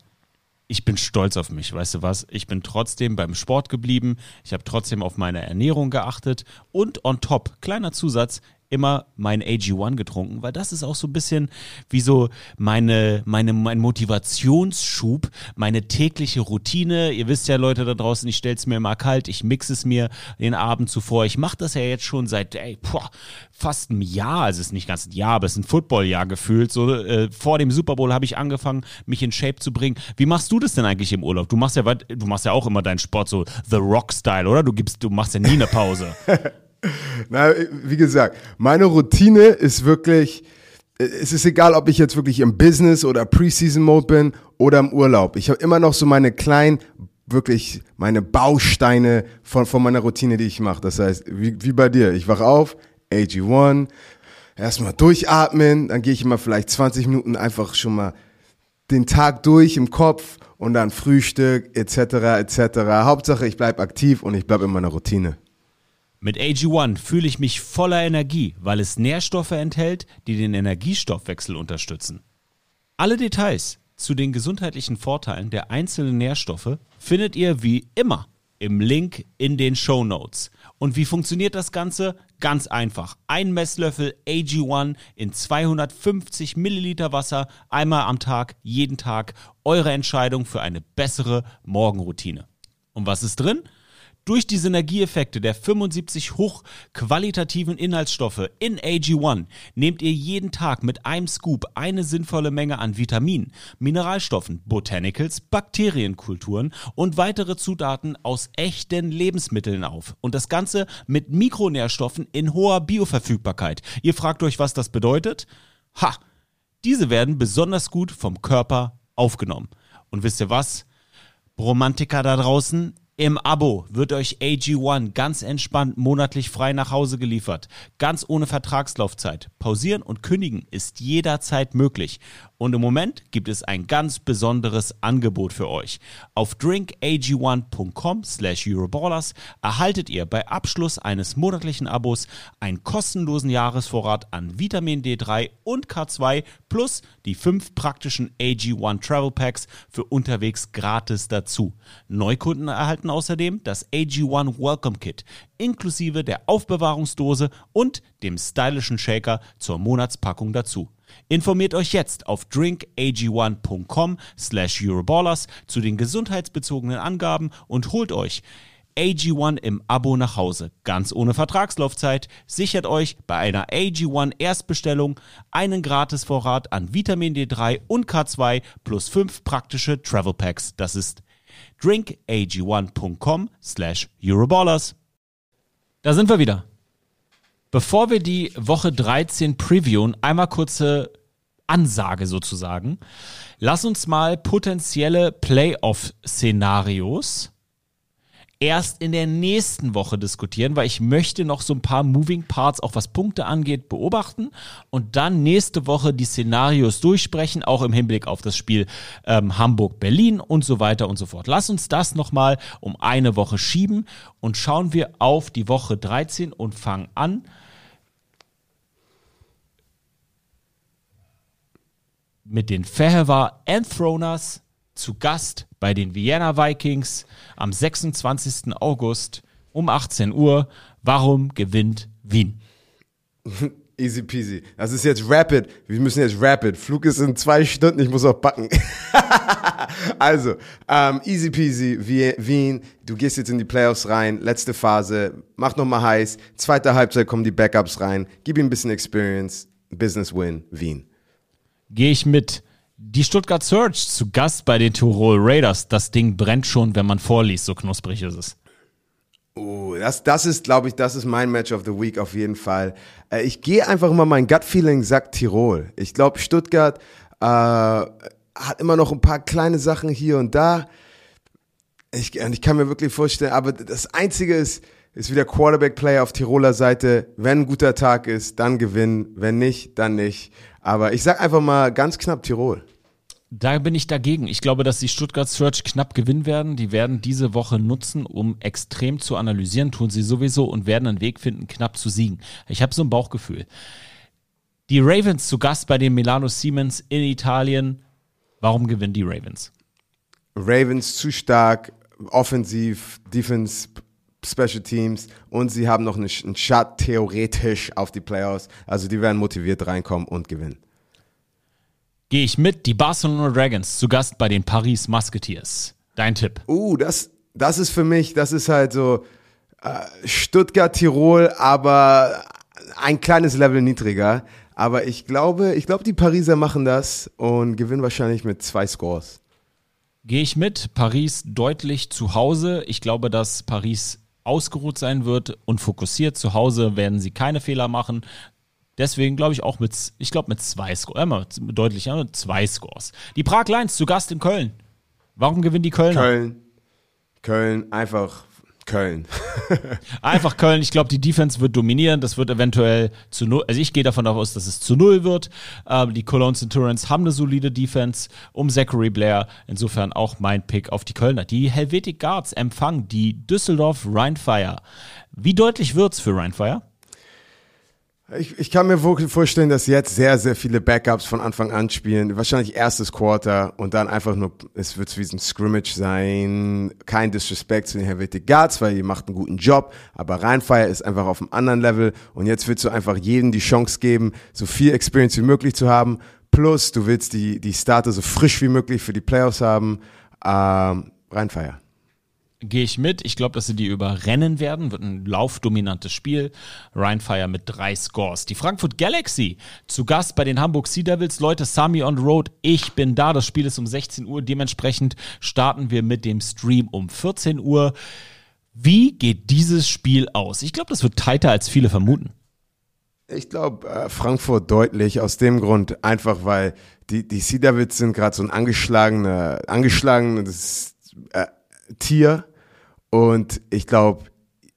ich bin stolz auf mich, weißt du was? Ich bin trotzdem beim Sport geblieben, ich habe trotzdem auf meine Ernährung geachtet und on top, kleiner Zusatz, immer mein AG1 getrunken, weil das ist auch so ein bisschen wie so meine, meine, mein Motivationsschub, meine tägliche Routine. Ihr wisst ja, Leute da draußen, ich stell's mir immer kalt, ich mixe es mir den Abend zuvor. Ich mache das ja jetzt schon seit ey, boah, fast einem Jahr, also es ist nicht ganz ein Jahr, aber es ist ein Footballjahr gefühlt. So, äh, vor dem Super Bowl habe ich angefangen, mich in Shape zu bringen. Wie machst du das denn eigentlich im Urlaub? Du machst ja, du machst ja auch immer deinen Sport so The Rock-Style, oder? Du gibst, du machst ja nie eine Pause. Na, wie gesagt, meine Routine ist wirklich, es ist egal, ob ich jetzt wirklich im Business oder Preseason-Mode bin oder im Urlaub. Ich habe immer noch so meine kleinen, wirklich meine Bausteine von, von meiner Routine, die ich mache. Das heißt, wie, wie bei dir, ich wach auf, AG1, erstmal durchatmen, dann gehe ich immer vielleicht 20 Minuten einfach schon mal den Tag durch im Kopf und dann Frühstück etc. etc. Hauptsache, ich bleib aktiv und ich bleib in meiner Routine. Mit AG1 fühle ich mich voller Energie, weil es Nährstoffe enthält, die den Energiestoffwechsel unterstützen. Alle Details zu den gesundheitlichen Vorteilen der einzelnen Nährstoffe findet ihr wie immer im Link in den Show Notes. Und wie funktioniert das Ganze? Ganz einfach. Ein Messlöffel AG1 in 250 Milliliter Wasser, einmal am Tag, jeden Tag. Eure Entscheidung für eine bessere Morgenroutine. Und was ist drin? Durch die Synergieeffekte der 75 hochqualitativen Inhaltsstoffe in AG1 nehmt ihr jeden Tag mit einem Scoop eine sinnvolle Menge an Vitaminen, Mineralstoffen, Botanicals, Bakterienkulturen und weitere Zutaten aus echten Lebensmitteln auf. Und das Ganze mit Mikronährstoffen in hoher Bioverfügbarkeit. Ihr fragt euch, was das bedeutet? Ha! Diese werden besonders gut vom Körper aufgenommen. Und wisst ihr was? Romantiker da draußen, im Abo wird euch AG1 ganz entspannt monatlich frei nach Hause geliefert. Ganz ohne Vertragslaufzeit. Pausieren und kündigen ist jederzeit möglich. Und im Moment gibt es ein ganz besonderes Angebot für euch. Auf drinkag1.com slash Euroballers erhaltet ihr bei Abschluss eines monatlichen Abos einen kostenlosen Jahresvorrat an Vitamin D3 und K2 plus die fünf praktischen AG1 Travel Packs für unterwegs gratis dazu. Neukunden erhalten außerdem das AG1 Welcome Kit inklusive der Aufbewahrungsdose und dem stylischen Shaker zur Monatspackung dazu. Informiert euch jetzt auf drinkag1.com slash Euroballers zu den gesundheitsbezogenen Angaben und holt euch AG1 im Abo nach Hause. Ganz ohne Vertragslaufzeit. Sichert euch bei einer AG1 Erstbestellung einen Gratisvorrat an Vitamin D3 und K2 plus fünf praktische Travel Packs. Das ist drinkag1.com slash Euroballers. Da sind wir wieder. Bevor wir die Woche 13 previewen, einmal kurze Ansage sozusagen. Lass uns mal potenzielle Playoff-Szenarios erst in der nächsten Woche diskutieren, weil ich möchte noch so ein paar Moving Parts, auch was Punkte angeht, beobachten und dann nächste Woche die Szenarios durchsprechen, auch im Hinblick auf das Spiel ähm, Hamburg-Berlin und so weiter und so fort. Lass uns das nochmal um eine Woche schieben und schauen wir auf die Woche 13 und fangen an mit den Fehewa Enthroners zu Gast bei den Vienna Vikings am 26. August um 18 Uhr. Warum gewinnt Wien? Easy peasy. Das ist jetzt rapid. Wir müssen jetzt rapid. Flug ist in zwei Stunden, ich muss auch backen. also, ähm, easy peasy, Wien. Du gehst jetzt in die Playoffs rein, letzte Phase, mach nochmal heiß. Zweite Halbzeit kommen die Backups rein. Gib ihm ein bisschen Experience. Business win, Wien. Gehe ich mit. Die Stuttgart Search zu Gast bei den Tirol Raiders. Das Ding brennt schon, wenn man vorliest, so knusprig ist es. Oh, das, das ist, glaube ich, das ist mein Match of the Week auf jeden Fall. Äh, ich gehe einfach immer, mein Gut-Feeling sagt Tirol. Ich glaube, Stuttgart äh, hat immer noch ein paar kleine Sachen hier und da. Ich, ich kann mir wirklich vorstellen, aber das Einzige ist, ist wieder Quarterback-Play auf Tiroler Seite. Wenn ein guter Tag ist, dann gewinnen. Wenn nicht, dann nicht. Aber ich sag einfach mal ganz knapp Tirol. Da bin ich dagegen. Ich glaube, dass die Stuttgart Search knapp gewinnen werden. Die werden diese Woche nutzen, um extrem zu analysieren, tun sie sowieso und werden einen Weg finden, knapp zu siegen. Ich habe so ein Bauchgefühl. Die Ravens zu Gast bei den Milano Siemens in Italien. Warum gewinnen die Ravens? Ravens zu stark, offensiv, Defense, Special Teams und sie haben noch einen Shot theoretisch auf die Playoffs. Also die werden motiviert reinkommen und gewinnen gehe ich mit. Die Barcelona Dragons zu Gast bei den Paris Musketeers. Dein Tipp. Uh, das, das ist für mich, das ist halt so äh, Stuttgart, Tirol, aber ein kleines Level niedriger. Aber ich glaube, ich glaube, die Pariser machen das und gewinnen wahrscheinlich mit zwei Scores. Gehe ich mit. Paris deutlich zu Hause. Ich glaube, dass Paris ausgeruht sein wird und fokussiert. Zu Hause werden sie keine Fehler machen. Deswegen glaube ich auch mit, ich glaube mit zwei Scores, äh, deutlich, ja, mit zwei Scores. Die Prag Lions zu Gast in Köln. Warum gewinnen die Kölner? Köln. Köln, einfach Köln. einfach Köln. Ich glaube, die Defense wird dominieren. Das wird eventuell zu null. Also ich gehe davon aus, dass es zu null wird. Ähm, die Cologne Centurions haben eine solide Defense um Zachary Blair. Insofern auch mein Pick auf die Kölner. Die Helvetic Guards empfangen die Düsseldorf Rheinfire. Wie deutlich wird's für Rheinfire? Ich, ich kann mir wirklich vorstellen, dass jetzt sehr, sehr viele Backups von Anfang an spielen. Wahrscheinlich erstes Quarter und dann einfach nur, es wird wie ein Scrimmage sein. Kein Disrespect zu den Helvetic Guards, weil ihr macht einen guten Job. Aber Rheinfire ist einfach auf einem anderen Level. Und jetzt willst du einfach jedem die Chance geben, so viel Experience wie möglich zu haben. Plus, du willst die, die Starter so frisch wie möglich für die Playoffs haben. Ähm, Rheinfire. Gehe ich mit. Ich glaube, dass sie die überrennen werden. Wird ein laufdominantes Spiel. Rheinfire mit drei Scores. Die Frankfurt Galaxy zu Gast bei den Hamburg Sea Devils. Leute, Sami on the Road. Ich bin da. Das Spiel ist um 16 Uhr. Dementsprechend starten wir mit dem Stream um 14 Uhr. Wie geht dieses Spiel aus? Ich glaube, das wird tighter, als viele vermuten. Ich glaube, äh, Frankfurt deutlich aus dem Grund, einfach weil die, die Sea Devils sind gerade so ein angeschlagener, angeschlagenes äh, Tier. Und ich glaube,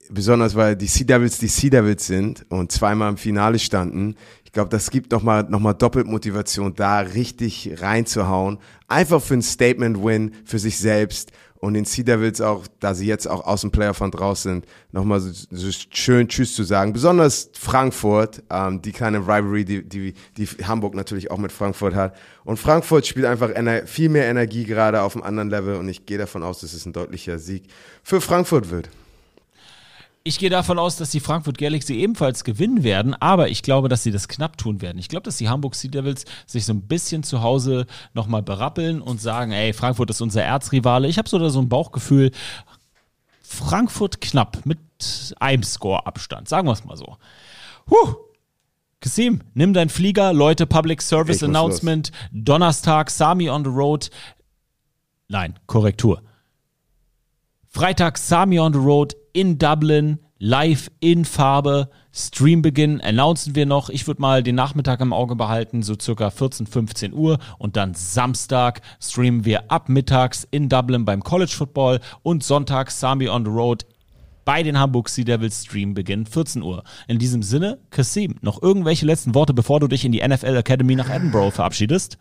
besonders weil die Sea Devils die Sea Devils sind und zweimal im Finale standen, ich glaube, das gibt nochmal noch mal doppelt Motivation, da richtig reinzuhauen. Einfach für ein Statement-Win für sich selbst und den Sea Devils auch, da sie jetzt auch aus dem Player von draußen sind, nochmal so, so schön Tschüss zu sagen. Besonders Frankfurt, ähm, die kleine Rivalry, die, die, die Hamburg natürlich auch mit Frankfurt hat. Und Frankfurt spielt einfach viel mehr Energie gerade auf einem anderen Level und ich gehe davon aus, dass es ein deutlicher Sieg für Frankfurt wird. Ich gehe davon aus, dass die Frankfurt Galaxy ebenfalls gewinnen werden, aber ich glaube, dass sie das knapp tun werden. Ich glaube, dass die Hamburg Sea Devils sich so ein bisschen zu Hause nochmal berappeln und sagen, ey, Frankfurt ist unser Erzrivale. Ich habe so, so ein Bauchgefühl, Frankfurt knapp mit einem Score-Abstand, sagen wir es mal so. Huh. Kasim, nimm deinen Flieger, Leute, Public Service Announcement, Donnerstag, Sami on the Road. Nein, Korrektur. Freitag Sami on the Road in Dublin, live in Farbe. Streambeginn announcen wir noch. Ich würde mal den Nachmittag im Auge behalten, so circa 14, 15 Uhr. Und dann Samstag streamen wir ab mittags in Dublin beim College Football und Sonntag Sami on the Road bei den Hamburg Sea Devils Streambeginn 14 Uhr. In diesem Sinne, Kasim, noch irgendwelche letzten Worte, bevor du dich in die NFL Academy nach Edinburgh verabschiedest?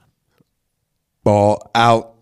Ball out.